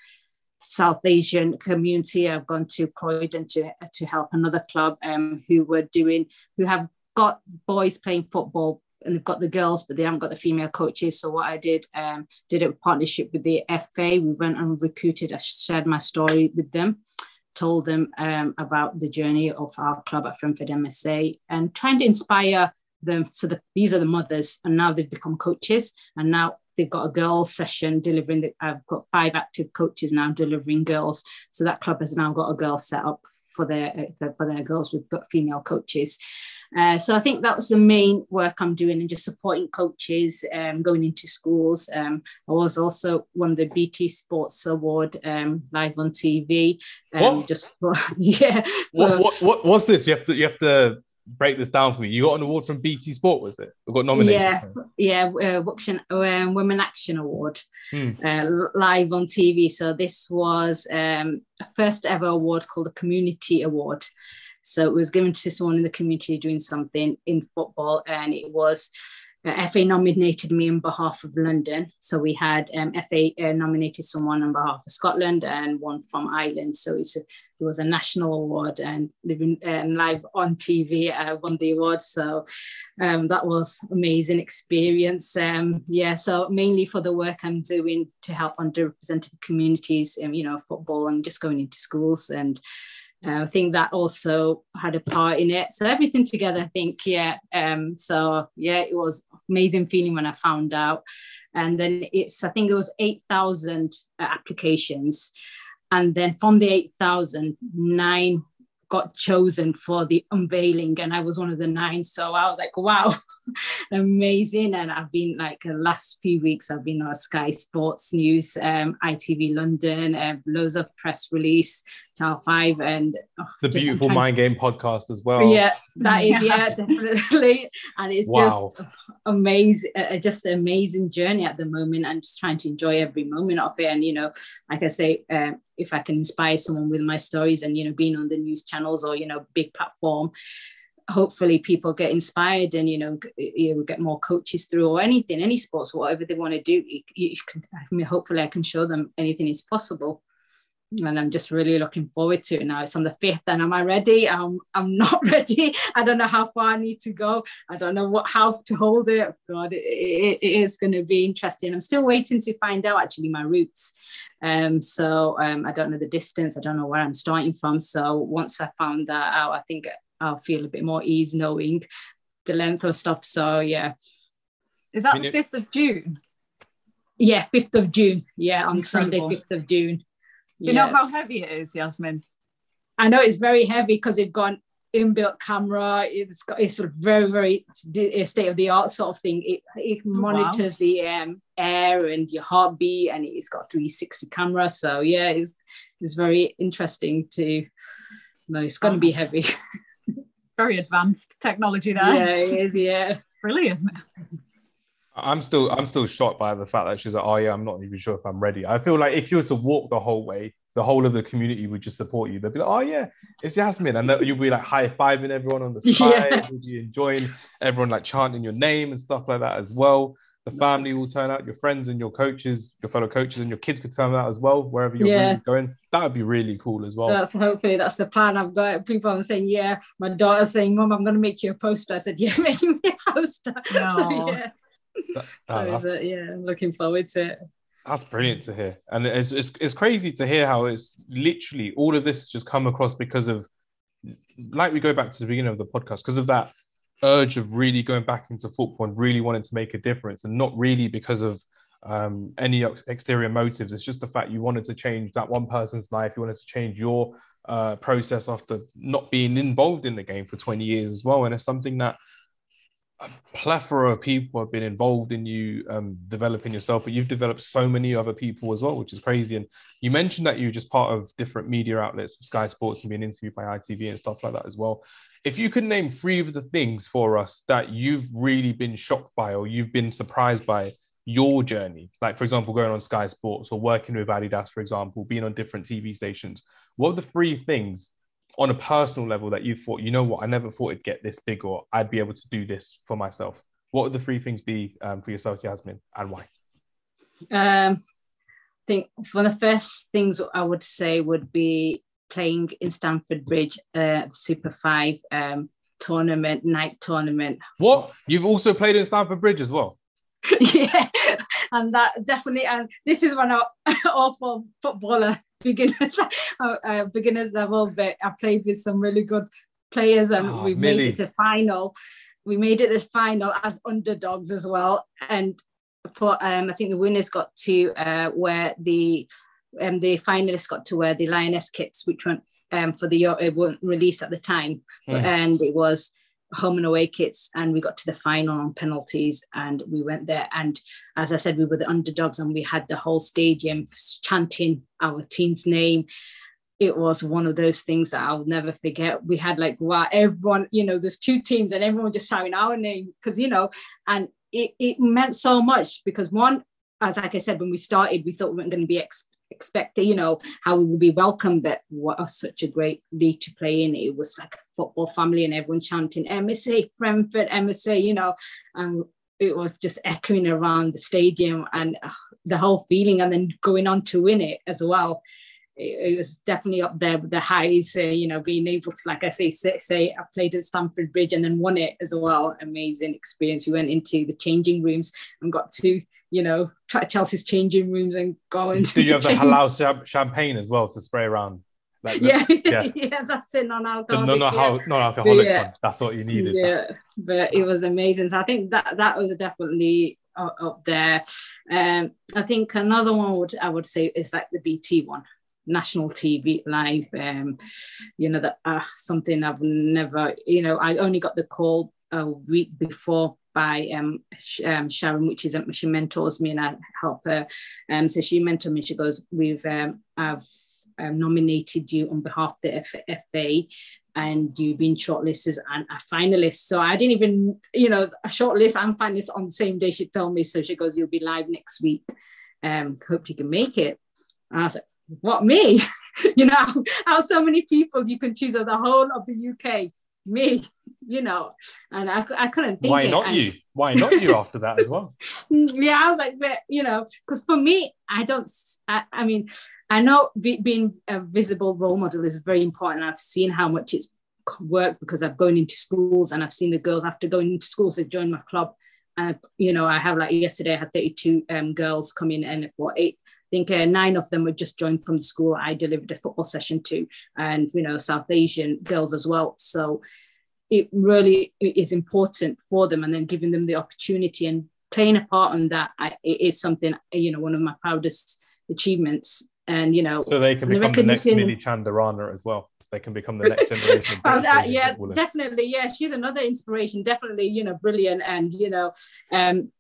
South Asian community, I've gone to Croydon to, to help another club um, who were doing, who have got boys playing football and they've got the girls, but they haven't got the female coaches. So what I did, um, did a partnership with the FA. We went and recruited. I shared my story with them, told them um, about the journey of our club at Frenford MSA, and trying to inspire them. So that these are the mothers, and now they've become coaches, and now they've got a girls session delivering. The, I've got five active coaches now delivering girls. So that club has now got a girls set up for their for their girls. We've got female coaches. Uh, so I think that was the main work I'm doing and just supporting coaches, um, going into schools. Um, I was also won the BT Sports Award um, live on TV. Um, what? Just for, yeah. What, what, what, what's this? You have to you have to break this down for me. You got an award from BT Sport, was it? We got nominated. Yeah, yeah, uh, Action, um, Women Action Award, hmm. uh, live on TV. So this was um, first ever award called the Community Award. So it was given to someone in the community doing something in football, and it was uh, FA nominated me on behalf of London. So we had um, FA uh, nominated someone on behalf of Scotland and one from Ireland. So a, it was a national award and living um, live on TV. I won the award. So um, that was amazing experience. Um, yeah, so mainly for the work I'm doing to help underrepresented communities, you know, football and just going into schools and uh, I think that also had a part in it. So everything together, I think, yeah. Um, so yeah, it was amazing feeling when I found out. And then it's, I think it was 8,000 applications. And then from the 8,000, nine got chosen for the unveiling. And I was one of the nine. So I was like, wow, amazing. And I've been like the last few weeks, I've been on Sky Sports News, um, ITV London, uh, loads of press release, Channel 5, and oh, the beautiful Mind Game podcast as well. Yeah, that is, yeah, definitely. And it's wow. just amazing, uh, just an amazing journey at the moment I'm just trying to enjoy every moment of it. And, you know, like I say, um, if I can inspire someone with my stories and, you know, being on the news channels or, you know, big platform, hopefully people get inspired and you know you get more coaches through or anything any sports whatever they want to do you, you can, I mean, hopefully i can show them anything is possible. And i'm just really looking forward to it now. It's on the 5th and am i ready? I'm i'm not ready. I don't know how far i need to go. I don't know what how to hold it. God it, it, it is going to be interesting. I'm still waiting to find out actually my routes um so um i don't know the distance. I don't know where i'm starting from. So once i found that out i think I'll feel a bit more ease knowing the length of stuff. So yeah. Is that the fifth of June? Yeah, fifth of June. Yeah, on Incredible. Sunday, fifth of June. Do you yeah. know how heavy it is, Yasmin? I know it's very heavy because they've got an inbuilt camera. It's got it's sort of very very state of the art sort of thing. It, it oh, monitors wow. the um, air and your heartbeat, and it's got 360 camera. So yeah, it's it's very interesting to. No, it's going to be heavy. very advanced technology there. Yeah, it is. Yeah, brilliant. I'm still I'm still shocked by the fact that she's like, oh yeah, I'm not even sure if I'm ready. I feel like if you were to walk the whole way, the whole of the community would just support you. They'd be like, oh yeah, it's Yasmin, and you'd be like high fiving everyone on the side. Yeah. You'll be enjoying everyone like chanting your name and stuff like that as well. The family will turn out, your friends and your coaches, your fellow coaches, and your kids could turn out as well, wherever you're yeah. really going. That would be really cool as well. That's hopefully that's the plan. I've got people I'm saying, yeah. My daughter's saying, Mom, I'm gonna make you a poster. I said, Yeah, make me a poster. No. So yeah. That, so uh, yeah, I'm looking forward to it. That's brilliant to hear, and it's, it's it's crazy to hear how it's literally all of this has just come across because of, like we go back to the beginning of the podcast, because of that urge of really going back into football and really wanting to make a difference, and not really because of um, any exterior motives. It's just the fact you wanted to change that one person's life. You wanted to change your uh, process after not being involved in the game for 20 years as well, and it's something that a plethora of people have been involved in you um, developing yourself, but you've developed so many other people as well, which is crazy. And you mentioned that you're just part of different media outlets, Sky Sports, and being interviewed by ITV and stuff like that as well. If you could name three of the things for us that you've really been shocked by or you've been surprised by your journey, like for example, going on Sky Sports or working with Adidas, for example, being on different TV stations, what are the three things on a personal level that you thought, you know what, I never thought it'd get this big or I'd be able to do this for myself? What would the three things be um, for yourself, Yasmin, and why? Um, I think one of the first things I would say would be playing in Stamford Bridge, uh, Super Five um, tournament, night tournament. What? You've also played in Stamford Bridge as well? yeah, and that definitely, and this is one of awful footballer beginners uh, uh, beginners level but I played with some really good players and oh, we Millie. made it to final we made it the final as underdogs as well and for um, I think the winners got to uh, wear the um, the finalists got to wear the lioness kits which went um, for the it weren't released at the time mm. and it was home and away kits and we got to the final on penalties and we went there and as i said we were the underdogs and we had the whole stadium chanting our team's name it was one of those things that I'll never forget. We had like wow, everyone, you know, there's two teams and everyone just shouting our name because you know, and it, it meant so much because one, as like I said, when we started, we thought we weren't going to be ex- expected, you know, how we would be welcomed, but what such a great league to play in. It was like football family and everyone chanting MSA, Frenford, MSA, you know, and it was just echoing around the stadium and uh, the whole feeling, and then going on to win it as well. It, it was definitely up there with the highs, uh, you know, being able to, like I say, say, say, I played at Stamford Bridge and then won it as well. Amazing experience. We went into the changing rooms and got to you know, try Chelsea's changing rooms and go into. Did you have the halal champagne as well to spray around? Like, yeah, yeah, yeah, that's it, non-alcoholic. No, no, yeah. non-alcoholic yeah. That's what you needed. Yeah, but it was amazing. So I think that that was definitely up there. Um, I think another one would I would say is like the BT one, national TV live. Um, you know that uh, something I've never. You know, I only got the call a week before by um, um, Sharon, which is a she mentors me and I help her. Um, so she mentored me. She goes, "We've um, I've um, nominated you on behalf of the FA, and you've been shortlisted and a finalist." So I didn't even, you know, a shortlist and finalist on the same day. She told me. So she goes, "You'll be live next week. Um, hope you can make it." And I was like, "What me?" you know, how so many people you can choose of the whole of the UK me, you know, and I, I couldn't think. Why not and, you? Why not you after that as well? yeah, I was like, but you know, because for me, I don't. I, I mean, I know be, being a visible role model is very important. I've seen how much it's worked because I've gone into schools and I've seen the girls after going into schools they've joined my club. And you know, I have like yesterday I had 32 um, girls come in and what eight I think uh, nine of them were just joined from the school I delivered a football session to, and you know South Asian girls as well. So it really is important for them, and then giving them the opportunity and playing a part in that I, it is something you know one of my proudest achievements. And you know, so they can become the, the next Millie Chandarana as well they can become the next generation. yeah, definitely. Yeah, she's another inspiration. Definitely, you know, brilliant, and you know, um,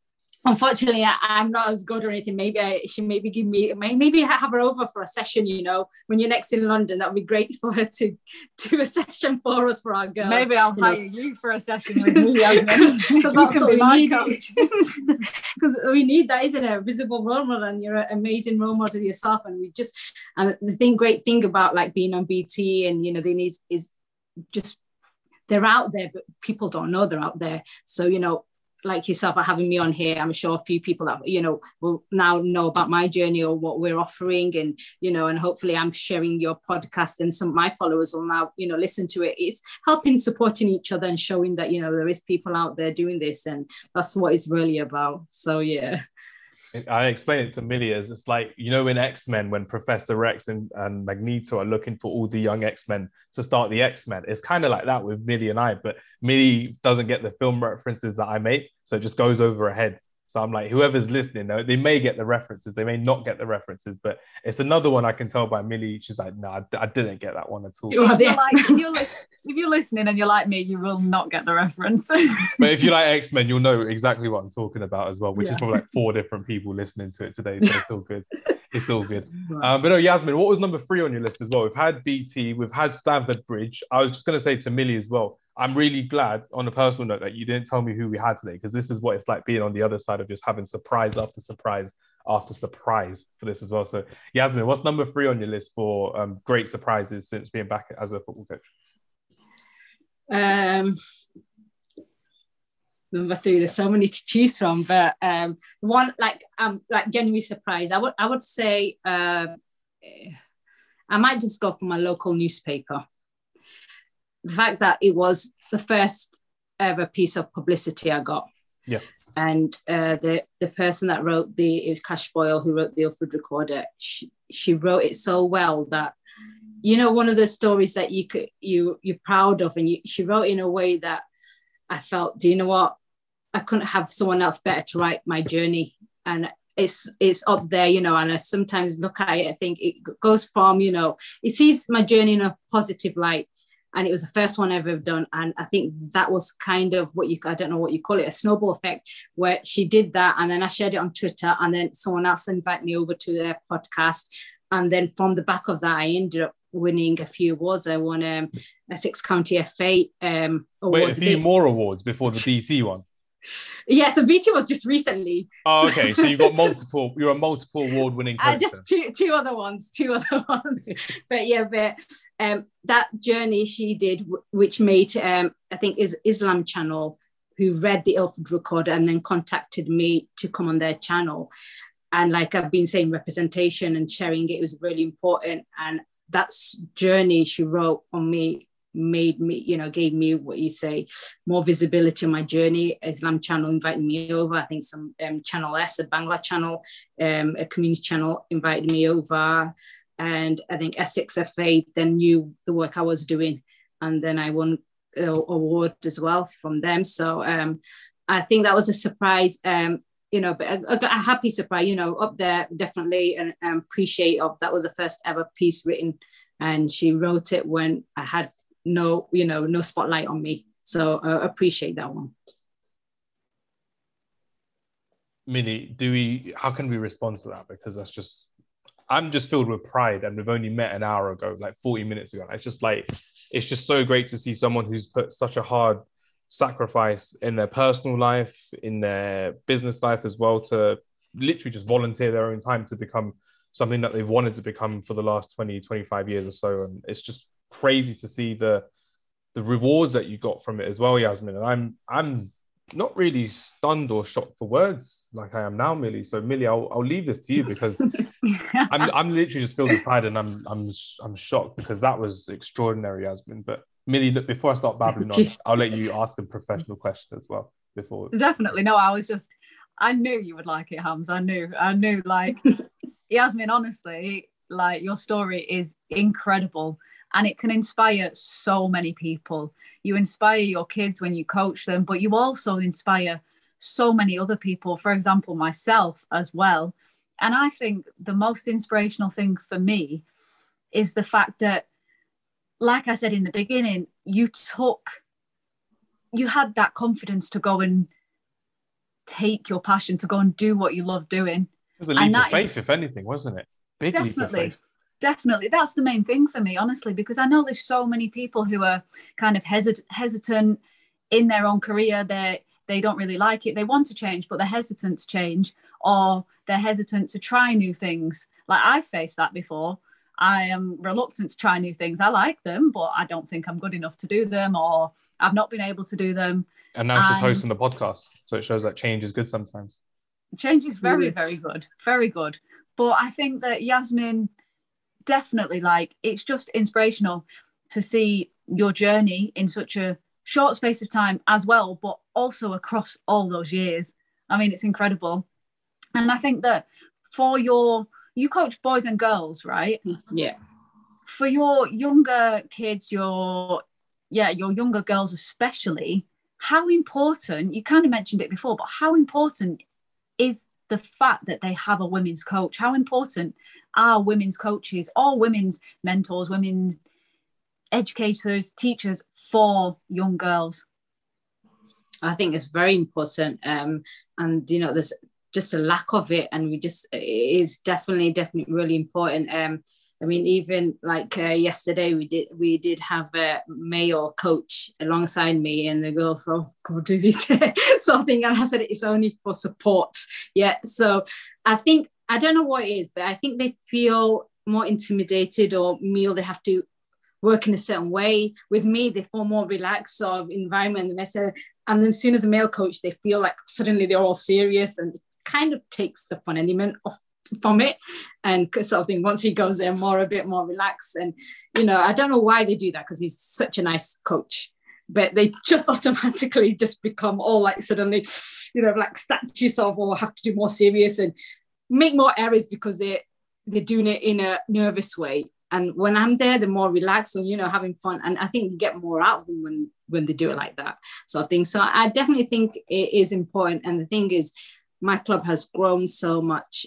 unfortunately I, am not as good or anything. Maybe I, she maybe give me maybe have her over for a session you know when you're next in london. That would be great for her to do a session for us for our girls. Maybe i'll you hire know. you for a session with me because that's what we need. because we need that isn't it? A visible role model and you're an amazing role model yourself. And we just and the thing great thing about like being on bt and you know they need is just they're out there but people don't know they're out there. So you know like yourself are having me on here i'm sure a few people that you know will now know about my journey or what we're offering and you know and hopefully i'm sharing your podcast and some of my followers will now you know listen to it. It's helping supporting each other and showing that you know there is people out there doing this and that's what it's really about. So yeah I explain it to Millie as it's like, you know, in X Men, when Professor X and, and Magneto are looking for all the young X Men to start the X Men, it's kind of like that with Millie and I, but Millie doesn't get the film references that I make. So it just goes over her head. So I'm like, whoever's listening, they may get the references, they may not get the references, but it's another one I can tell by Millie. She's like, no, I, I didn't get that one at all. If you're, like, if, you're if you're listening and you're like me, you will not get the reference. but if you like X Men, you'll know exactly what I'm talking about as well, which yeah. is probably like four different people listening to it today. So it's all good. It's all good. Um, but no, Yasmin, what was number three on your list as well? We've had BT, we've had Stamford Bridge. I was just going to say to Millie as well. I'm really glad on a personal note that you didn't tell me who we had today because this is what it's like being on the other side of just having surprise after surprise after surprise for this as well. So, Yasmin, what's number three on your list for um, great surprises since being back as a football coach? Um, number three, there's so many to choose from, but um, one like um like genuinely surprised. I would I would say uh, I might just go for my local newspaper the fact that it was the first ever piece of publicity I got. Yeah. And uh, the the person that wrote the it was Cash Boyle who wrote the Ilford Recorder. She, she wrote it so well that you know one of the stories that you could you you're proud of, and you, she wrote in a way that I felt. Do you know what? I couldn't have someone else better to write my journey, and it's it's up there, you know. And I sometimes look at it, I think it goes from you know, it sees my journey in a positive light and it was the first one I've ever done. And I think that was kind of what you I don't know what you call it, a snowball effect, where she did that, and then I shared it on Twitter, and then someone else invited me over to their podcast, and then from the back of that, I ended up winning a few awards. I won um, a Six County FA um, award. Wait, a few more awards before the BT one. Yeah, so BT was just recently. Oh, okay. So you've got multiple. You're a multiple award-winning. Uh, just two, two other ones, two other ones. but yeah, but um, that journey she did, which made um, I think is Islam Channel, who read the Ilford Recorder and then contacted me to come on their channel. And like I've been saying, representation and sharing it was really important. And that journey she wrote on me made me, you know, gave me what you say, more visibility on my journey. Islam Channel invited me over. I think some um, Channel S, a Bangla channel, um, a community channel invited me over. And I think Essex FA then knew the work I was doing. And then I won an award as well from them. So um, I think that was a surprise. Um, you know, but a, a, happy surprise, you know, up there definitely and um, appreciate of that was the first ever piece written and she wrote it when I had no, you know, no spotlight on me. So I uh, appreciate that one. Millie, do we? How can we respond to that? Because that's just, I'm just filled with pride, and we've only met an hour ago, like 40 minutes ago. It's just like, it's just so great to see someone who's put such a hard sacrifice in their personal life, in their business life as well, to literally just volunteer their own time to become something that they've wanted to become for the last 20, 25 years or so. And it's just crazy to see the the rewards that you got from it as well, Yasmin. And I'm I'm not really stunned or shocked for words like I am now, Millie. So Millie, I'll, I'll leave this to you because I'm I'm literally just filled with pride and I'm I'm I'm shocked because that was extraordinary, Yasmin. But Millie, before I start babbling on, I'll let you ask a professional question as well. Before definitely no, I was just I knew you would like it, Hams. I knew I knew like Yasmin. Honestly, like your story is incredible and it can inspire so many people. You inspire your kids when you coach them, but you also inspire so many other people, for example, myself as well. And I think the most inspirational thing for me is the fact that, like I said in the beginning, you took, you had that confidence to go and take your passion to go and do what you love doing. It was a leap of faith, is, if anything, wasn't it? Big definitely, Definitely. That's the main thing for me, honestly, because I know there's so many people who are kind of hesit- hesitant in their own career. They they don't really like it. They want to change, but they're hesitant to change, or they're hesitant to try new things. Like I've faced that before. I am reluctant to try new things. I like them, but I don't think I'm good enough to do them, or I've not been able to do them. And now she's hosting the podcast. So it shows that change is good sometimes. Change is very, very good. Very good. But I think that Yasmin definitely like it's just inspirational to see your journey in such a short space of time as well, but also across all those years. I mean, it's incredible. And I think that for your you coach boys and girls, right? Yeah. For your younger kids, your yeah, your younger girls especially, how important, you kind of mentioned it before, but how important is the fact that they have a women's coach? How important are women's coaches or women's mentors, women educators, teachers for young girls? I think it's very important. Um, and, you know, there's just a lack of it. And we just, it is definitely, definitely really important. Um, I mean, even like uh, yesterday, we did we did have a male coach alongside me, and the girls, is it something? And I said it's only for support. Yeah. So I think I don't know what it is, but I think they feel more intimidated or meal they have to work in a certain way. With me, they feel more relaxed sort of environment. And said, and then as soon as a male coach, they feel like suddenly they're all serious and it kind of takes the fun element off from it. And sort of thing. Once he goes there more a bit more relaxed. And you know i don't know why they do that because he's such a nice coach. But they just automatically just become all like suddenly you know like statues of or have to do more serious. And make more errors because they they're doing it in a nervous way. And when i'm there they're more relaxed and you know having fun. And i think you get more out of them when when they do it like that sort of thing. So i definitely think it is important. And the thing is my club has grown so much.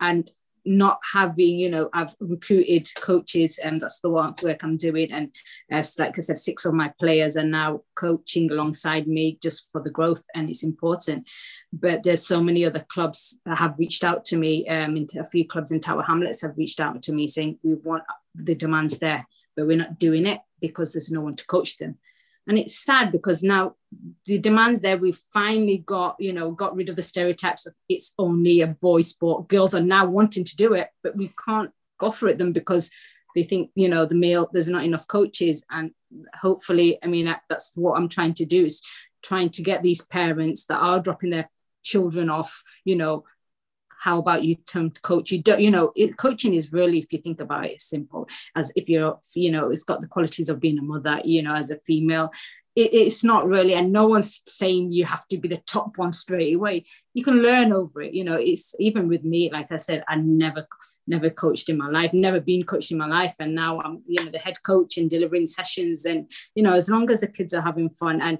And not having, you know, I've recruited coaches and that's the work I'm doing. And as like I said, six of my players are now coaching alongside me just for the growth and it's important. But there's so many other clubs that have reached out to me. Um, into a few clubs in Tower Hamlets have reached out to me saying we want the demands there, but we're not doing it because there's no one to coach them and it's sad because now the demands there we've finally got you know got rid of the stereotypes of it's only a boy sport. Girls are now wanting to do it but we can't offer it them because they think you know the male there's not enough coaches. And hopefully i mean that's what i'm trying to do is trying to get these parents that are dropping their children off you know how about you turn to coach? You don't you know it, coaching is really if you think about it simple. As if you're you know it's got the qualities of being a mother you know as a female it, it's not really and no one's saying you have to be the top one straight away. You can learn over it you know it's even with me like i said i never never coached in my life never been coached in my life. And now i'm you know the head coach and delivering sessions. And you know as long as the kids are having fun and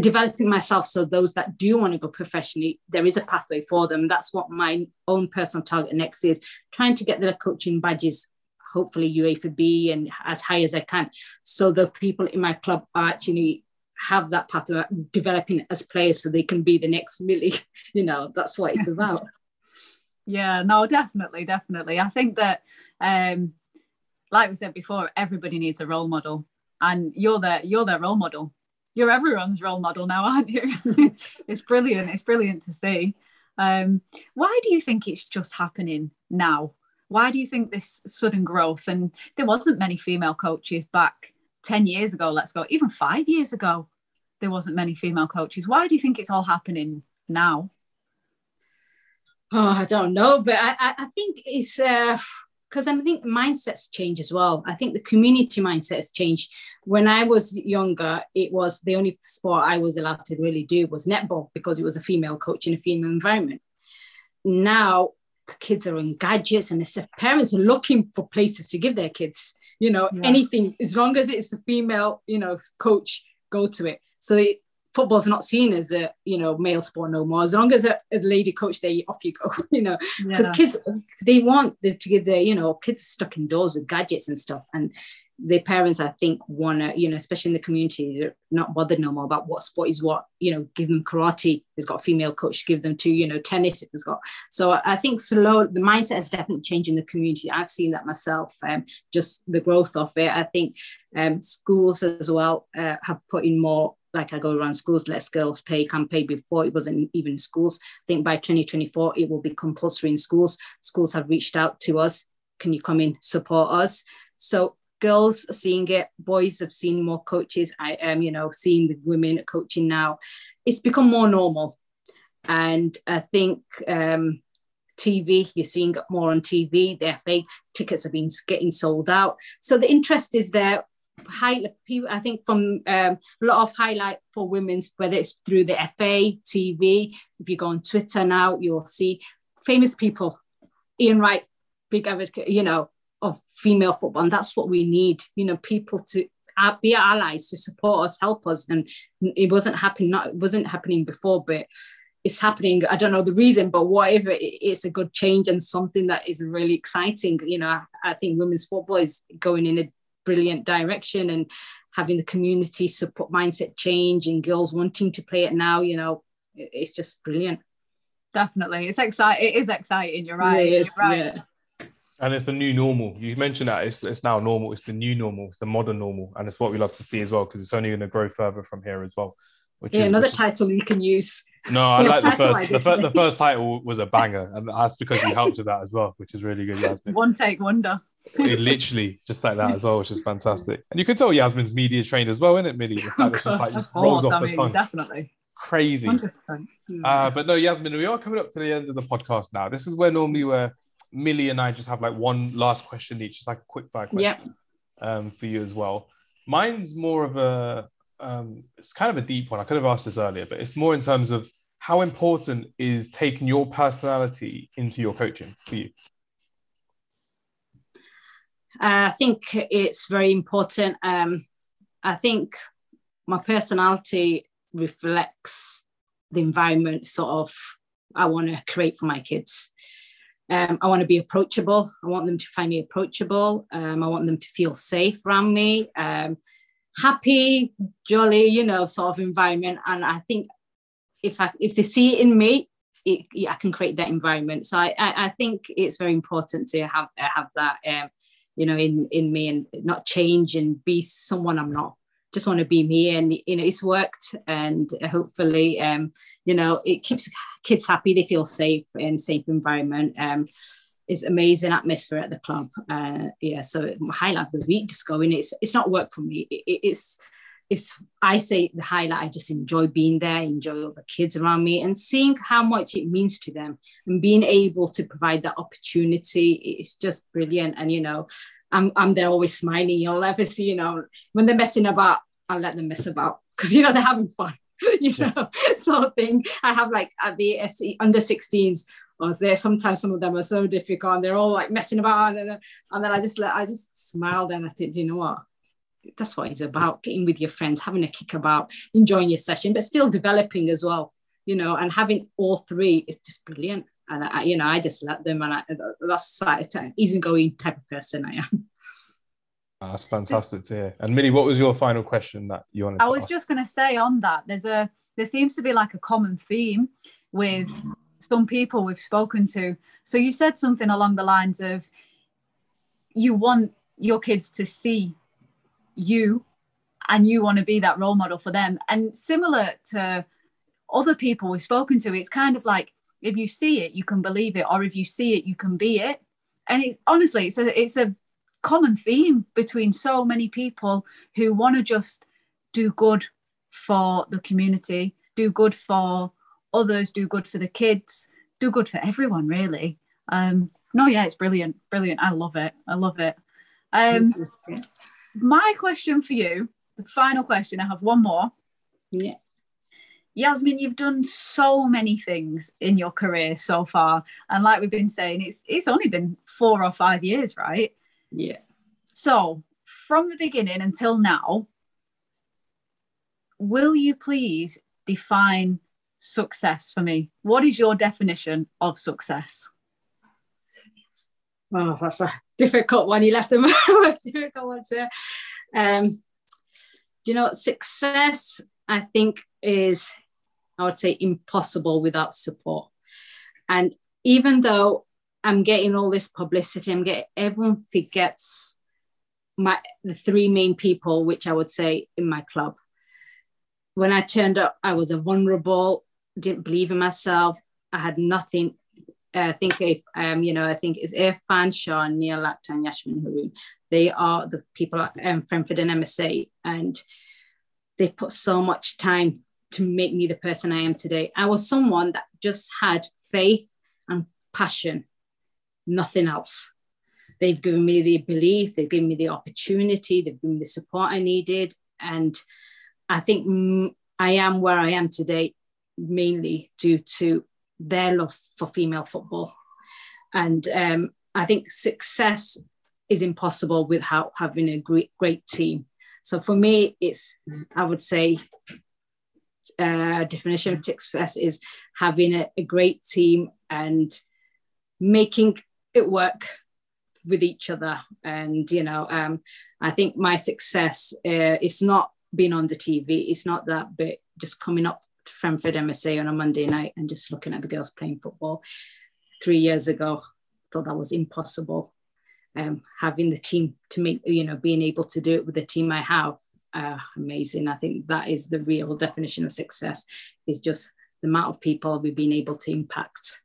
developing myself so those that do want to go professionally there is a pathway for them. That's what my own personal target next is trying to get the coaching badges hopefully UEFA B and as high as I can so the people in my club are actually have that pathway developing as players so they can be the next Millie. You know that's what it's about. Yeah no definitely definitely. I think that um like we said before everybody needs a role model and you're the you're their role model you're everyone's role model now, aren't you? it's brilliant. It's brilliant to see. Um, why do you think it's just happening now? Why do you think this sudden growth? And there wasn't many female coaches back 10 years ago, let's go, even five years ago, there wasn't many female coaches. Why do you think it's all happening now? Oh, I don't know, but I, I think it's uh, because I think mindsets change as well. I think the community mindset has changed. When I was younger, it was the only sport I was allowed to really do was netball because it was a female coach in a female environment. Now kids are on gadgets and parents are looking for places to give their kids, you know, yeah. anything, as long as it's a female, you know, coach, go to it. So it, football's not seen as a you know male sport no more. As long as a, a lady coach they off you go. You know, because yeah. kids they want the, to get their you know kids are stuck indoors with gadgets and stuff, and the parents I think want to, you know, especially in the community, they're not bothered no more about what sport is what, you know, give them karate, It's got a female coach, give them to, you know, tennis, it's got. So I think slow, the mindset has definitely changed in the community. I've seen that myself, um, just the growth of it. I think um, schools as well uh, have put in more like I go around schools, let girls pay, can pay before it wasn't even schools. I think by 2024, it will be compulsory in schools. Schools have reached out to us. Can you come in, support us? So girls are seeing it, boys have seen more coaches. I am, you know, seeing the women coaching now. It's become more normal. And I think um, TV, you're seeing it more on TV. The FA tickets have been getting sold out. So the interest is there highlight I think from um, a lot of highlight for women's, whether it's through the FA, TV. If you go on Twitter now, you'll see famous people. Ian Wright, big advocate, you know, of female football, and that's what we need. You know, people to uh, be allies to support us, help us, and it wasn't happening. Not it wasn't happening before, but it's happening. I don't know the reason, but whatever, it's a good change and something that is really exciting. You know, I think women's football is going in a brilliant direction and having the community support mindset change and girls wanting to play it now you know it's just brilliant definitely it's exciting it is exciting you're right, you're right. Yeah. And it's the new normal. You mentioned that it's, it's now normal. It's the new normal. It's the modern normal, and it's what we love to see as well because it's only going to grow further from here as well. Which yeah, is, another which title you can use. No, I like the first. The, first, the first title was a banger, and that's because you helped with that as well, which is really good. Yasmin. One take wonder. It literally just like that as well, which is fantastic. And you can tell Yasmin's media trained as well, isn't it, Millie? Oh, God, like of course, I mean, definitely. Crazy. Uh, but no, Yasmin, we are coming up to the end of the podcast now. This is where normally where Millie and I just have like one last question each, just like a quick fire question yep. um, for you as well. Mine's more of a, um, it's kind of a deep one. I could have asked this earlier, but it's more in terms of how important is taking your personality into your coaching for you? Uh, I think it's very important. Um, I think my personality reflects the environment sort of I want to create for my kids. Um, I want to be approachable. I want them to find me approachable. Um, I want them to feel safe around me, um, happy, jolly, you know, sort of environment. And I think if I if they see it in me, it, I can create that environment. So I, I, I think it's very important to have have that. You know, in in me and not change and be someone I'm not. Just want to be me, and you know, it's worked, and hopefully, um, you know, it keeps kids happy. They feel safe in safe environment. Um, it's amazing atmosphere at the club. Uh, yeah, so highlight of the week just going. It's it's not work for me. It, it's it's I say the highlight. I just enjoy being there, enjoy all the kids around me, and seeing how much it means to them, and being able to provide that opportunity. It's just brilliant. And you know, I'm I'm there always smiling. You'll ever see, you know, when they're messing about, I'll let them mess about because you know they're having fun. you know, yeah. sort of thing. I have like at the SC, under 16s or there sometimes some of them are so difficult and they're all like messing about and then, and then I just let I just smile then I think you know what that's what it's about getting with your friends having a kick about enjoying your session but still developing as well you know and having all three is just brilliant and I, you know I just let them and I, that's an easygoing type of person I am that's fantastic to hear. And Millie, what was your final question that you wanted? I was ask? just going to say on that. There's a there seems to be like a common theme with some people we've spoken to. So you said something along the lines of you want your kids to see you and you want to be that role model for them. And similar to other people we've spoken to, it's kind of like if you see it, you can believe it, or if you see it, you can be it. And it, honestly, it's a it's a common theme between so many people who want to just do good for the community, do good for others, do good for the kids, do good for everyone, really. Um, no, yeah, it's brilliant, brilliant. I love it. I love it. Um, my question for you, the final question, I have one more. Yeah. Yasmin, you've done so many things in your career so far. And like we've been saying, it's it's only been four or five years, right? Yeah. So from the beginning until now, will you please define success for me? What is your definition of success? Oh, that's a difficult one. You left the most difficult one to. Um, you know, success, I think, is, I would say, impossible without support. And even though I'm getting all this publicity, I'm getting everyone forgets my the three main people, which I would say in my club. When I turned up, I was a vulnerable, didn't believe in myself. I had nothing. I think if um, you know, I think it's Irfan, Sean, Neil Akhtar, Yashmin Haroon. They are the people at um, and MSA, and they put so much time to make me the person I am today. I was someone that just had faith and passion, nothing else. They've given me the belief, they've given me the opportunity, they've given me the support I needed. And I think I am where I am today mainly due to their love for female football. And um, I think success is impossible without having a great, great team. So for me, it's, I would say, uh, definition of success is having a, a great team and making it work with each other. And, you know, um, I think my success uh, is not being on the TV. It's not that, but just coming up to Frenford MSA on a Monday night and just looking at the girls playing football. Three years ago, thought that was impossible. Um, having the team to make, you know, being able to do it with the team I have, uh, amazing. I think that is the real definition of success is just the amount of people we've been able to impact.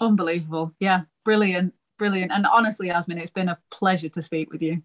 Unbelievable. Yeah, brilliant, brilliant. And honestly, Yasmin, it's been a pleasure to speak with you.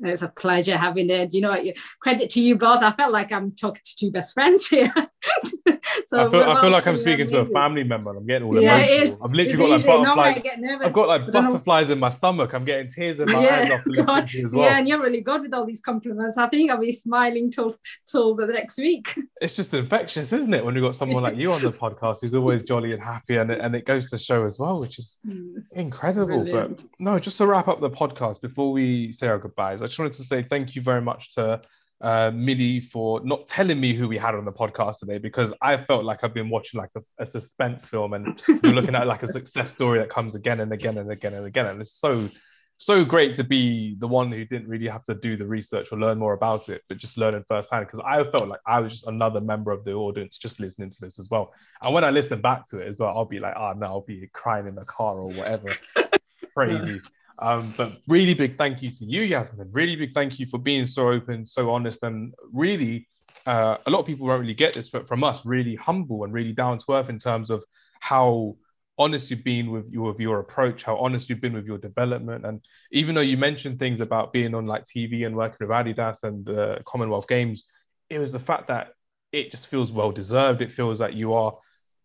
It's a pleasure having it. You know, credit to you both. I felt like I'm talking to two best friends here. so I feel, I feel like I'm speaking to a family member. I'm getting all yeah, emotional. I've literally got like butterflies. I've got like butterflies in my stomach. I'm getting tears in my yeah, eyes after listening to you as well. Yeah, and you're really good with all these compliments. I think I'll be smiling till till the next week. It's just infectious, isn't it? When you've got someone like you on the podcast who's always jolly and happy, and it, and it goes to show as well, which is mm. incredible. Brilliant. But no, just to wrap up the podcast before we say our goodbyes, I just wanted to say thank you very much to uh, Millie for not telling me who we had on the podcast today because I felt like I've been watching like a, a suspense film and you're looking at like a success story that comes again and again and again and again. And it's so, so great to be the one who didn't really have to do the research or learn more about it, but just learning firsthand because I felt like I was just another member of the audience just listening to this as well. And when I listen back to it as well, I'll be like, oh no, I'll be crying in the car or whatever. Crazy. Um, but really big thank you to you, Yasmin. Really big thank you for being so open, so honest, and really, uh, a lot of people won't really get this, but from us, really humble and really down to earth in terms of how honest you've been with your with your approach, how honest you've been with your development, and even though you mentioned things about being on like TV and working with Adidas and the Commonwealth Games, it was the fact that it just feels well deserved. It feels like you are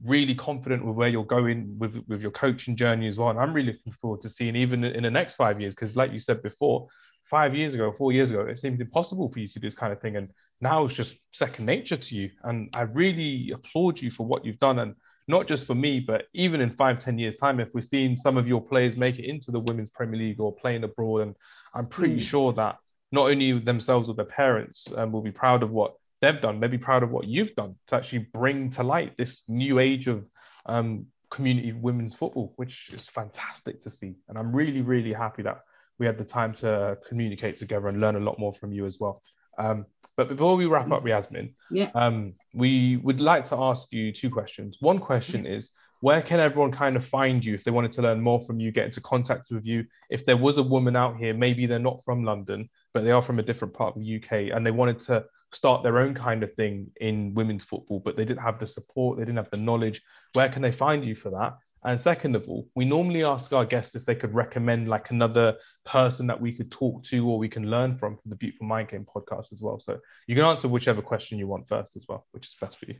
really confident with where you're going with, with your coaching journey as well. And I'm really looking forward to seeing even in the next five years, because like you said before, five years ago, four years ago, it seemed impossible for you to do this kind of thing. And now it's just second nature to you. And I really applaud you for what you've done. And not just for me, but even in five, ten years' time, if we're seeing some of your players make it into the women's Premier League or playing abroad, and I'm pretty mm. sure that not only themselves or their parents um, will be proud of what they've done. They'll be proud of what you've done to actually bring to light this new age of um, community women's football, which is fantastic to see. And I'm really, really happy that we had the time to communicate together and learn a lot more from you as well. Um, but before we wrap up, Yasmin, yeah. um, we would like to ask you two questions. One question is, where can everyone kind of find you if they wanted to learn more from you, get into contact with you? If there was a woman out here, maybe they're not from London, but they are from a different part of the UK, and they wanted to start their own kind of thing in women's football, but they didn't have the support, they didn't have the knowledge. Where can they find you for that? And second of all, we normally ask our guests if they could recommend like another person that we could talk to or we can learn from for the Beautiful Mind Game podcast as well. So you can answer whichever question you want first as well, which is best for you.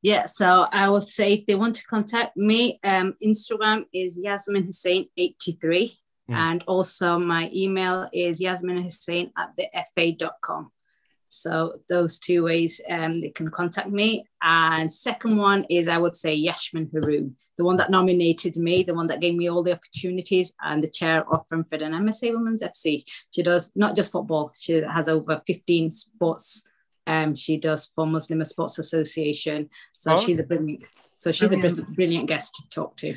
Yeah, so I will say if they want to contact me, um, Instagram is Yasmin Hussein 83. Mm. And also my email is Yasmin Hussein at the fa.com. So those two ways um, they can contact me. And second one is I would say Yashmin Haroon, the one that nominated me, the one that gave me all the opportunities, and the chair of Frenford and MSA Women's FC. She does not just football; she has over 15 sports. Um, she does for Muslim Sports Association. So oh. she's a brilliant. So she's brilliant. a brilliant guest to talk to.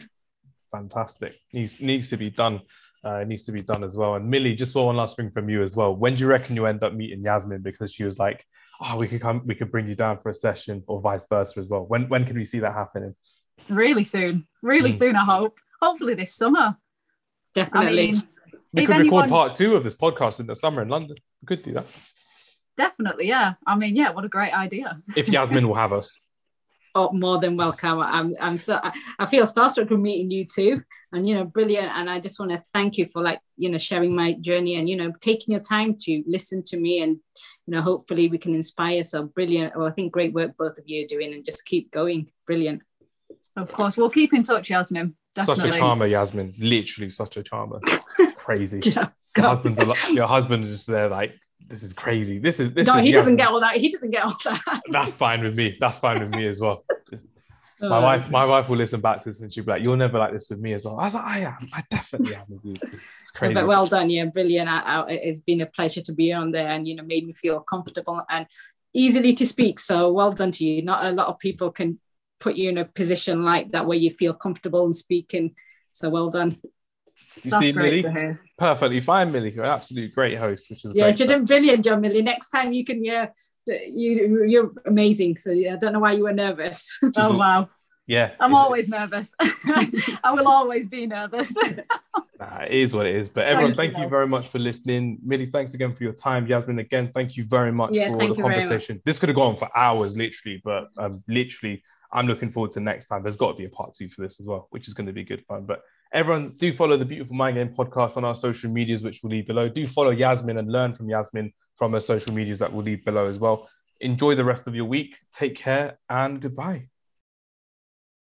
fantastic. Needs needs to be done. Uh, it needs to be done as well. And Millie, just one last thing from you as well. When do you reckon you end up meeting Yasmin? Because she was like, "Oh, we could come, we could bring you down for a session, or vice versa as well." When when can we see that happening? Really soon, really mm. soon. I hope. Hopefully this summer. Definitely. I mean, we could anyone... record part two of this podcast in the summer in London. We could do that. Definitely, yeah. I mean, yeah, what a great idea. if Yasmin will have us. Oh, more than welcome. I'm, I'm so, I feel starstruck from meeting you too, and you know, brilliant. And I just want to thank you for like, you know, sharing my journey and you know, taking your time to listen to me, and you know, hopefully we can inspire. So brilliant. Well, I think great work both of you are doing, and just keep going. Brilliant. Of course, we'll keep in touch, Yasmin. Definitely. Such a charmer, Yasmin. Literally such a charmer. Crazy. yeah, your husband's a, your husband is just there like this is crazy. This is this. No, is he doesn't get all that. He doesn't get all that. That's fine with me. That's fine with me as well. My uh, wife, my wife will listen back to this and she'll be like, "You're never like this with me as well." I was like, "I am. I definitely am with you." It's crazy. But well done, yeah, brilliant. I, I, it's been a pleasure to be on there, and you know, made me feel comfortable and easily to speak. So well done to you. Not a lot of people can put you in a position like that where you feel comfortable in speaking. So well done. You That's see, Millie, perfectly fine, Millie. You're an absolute great host, which is yeah, great. you're doing brilliant, John Millie. Next time you can, yeah, you you're amazing. So yeah, I don't know why you were nervous. oh wow. Yeah, I'm always nervous. I will always be nervous. nah, it is what it is. But everyone, thank, thank you very much for listening. Millie, thanks again for your time. Yasmin, again, thank you very much yeah, for the conversation. This could have gone for hours, literally, but um, literally, I'm looking forward to next time. There's got to be a part two for this as well, which is going to be good fun. But everyone, do follow the Beautiful Mind Game podcast on our social medias, which we'll leave below. Do follow Yasmin and learn from Yasmin from her social medias that we'll leave below as well. Enjoy the rest of your week. Take care and goodbye.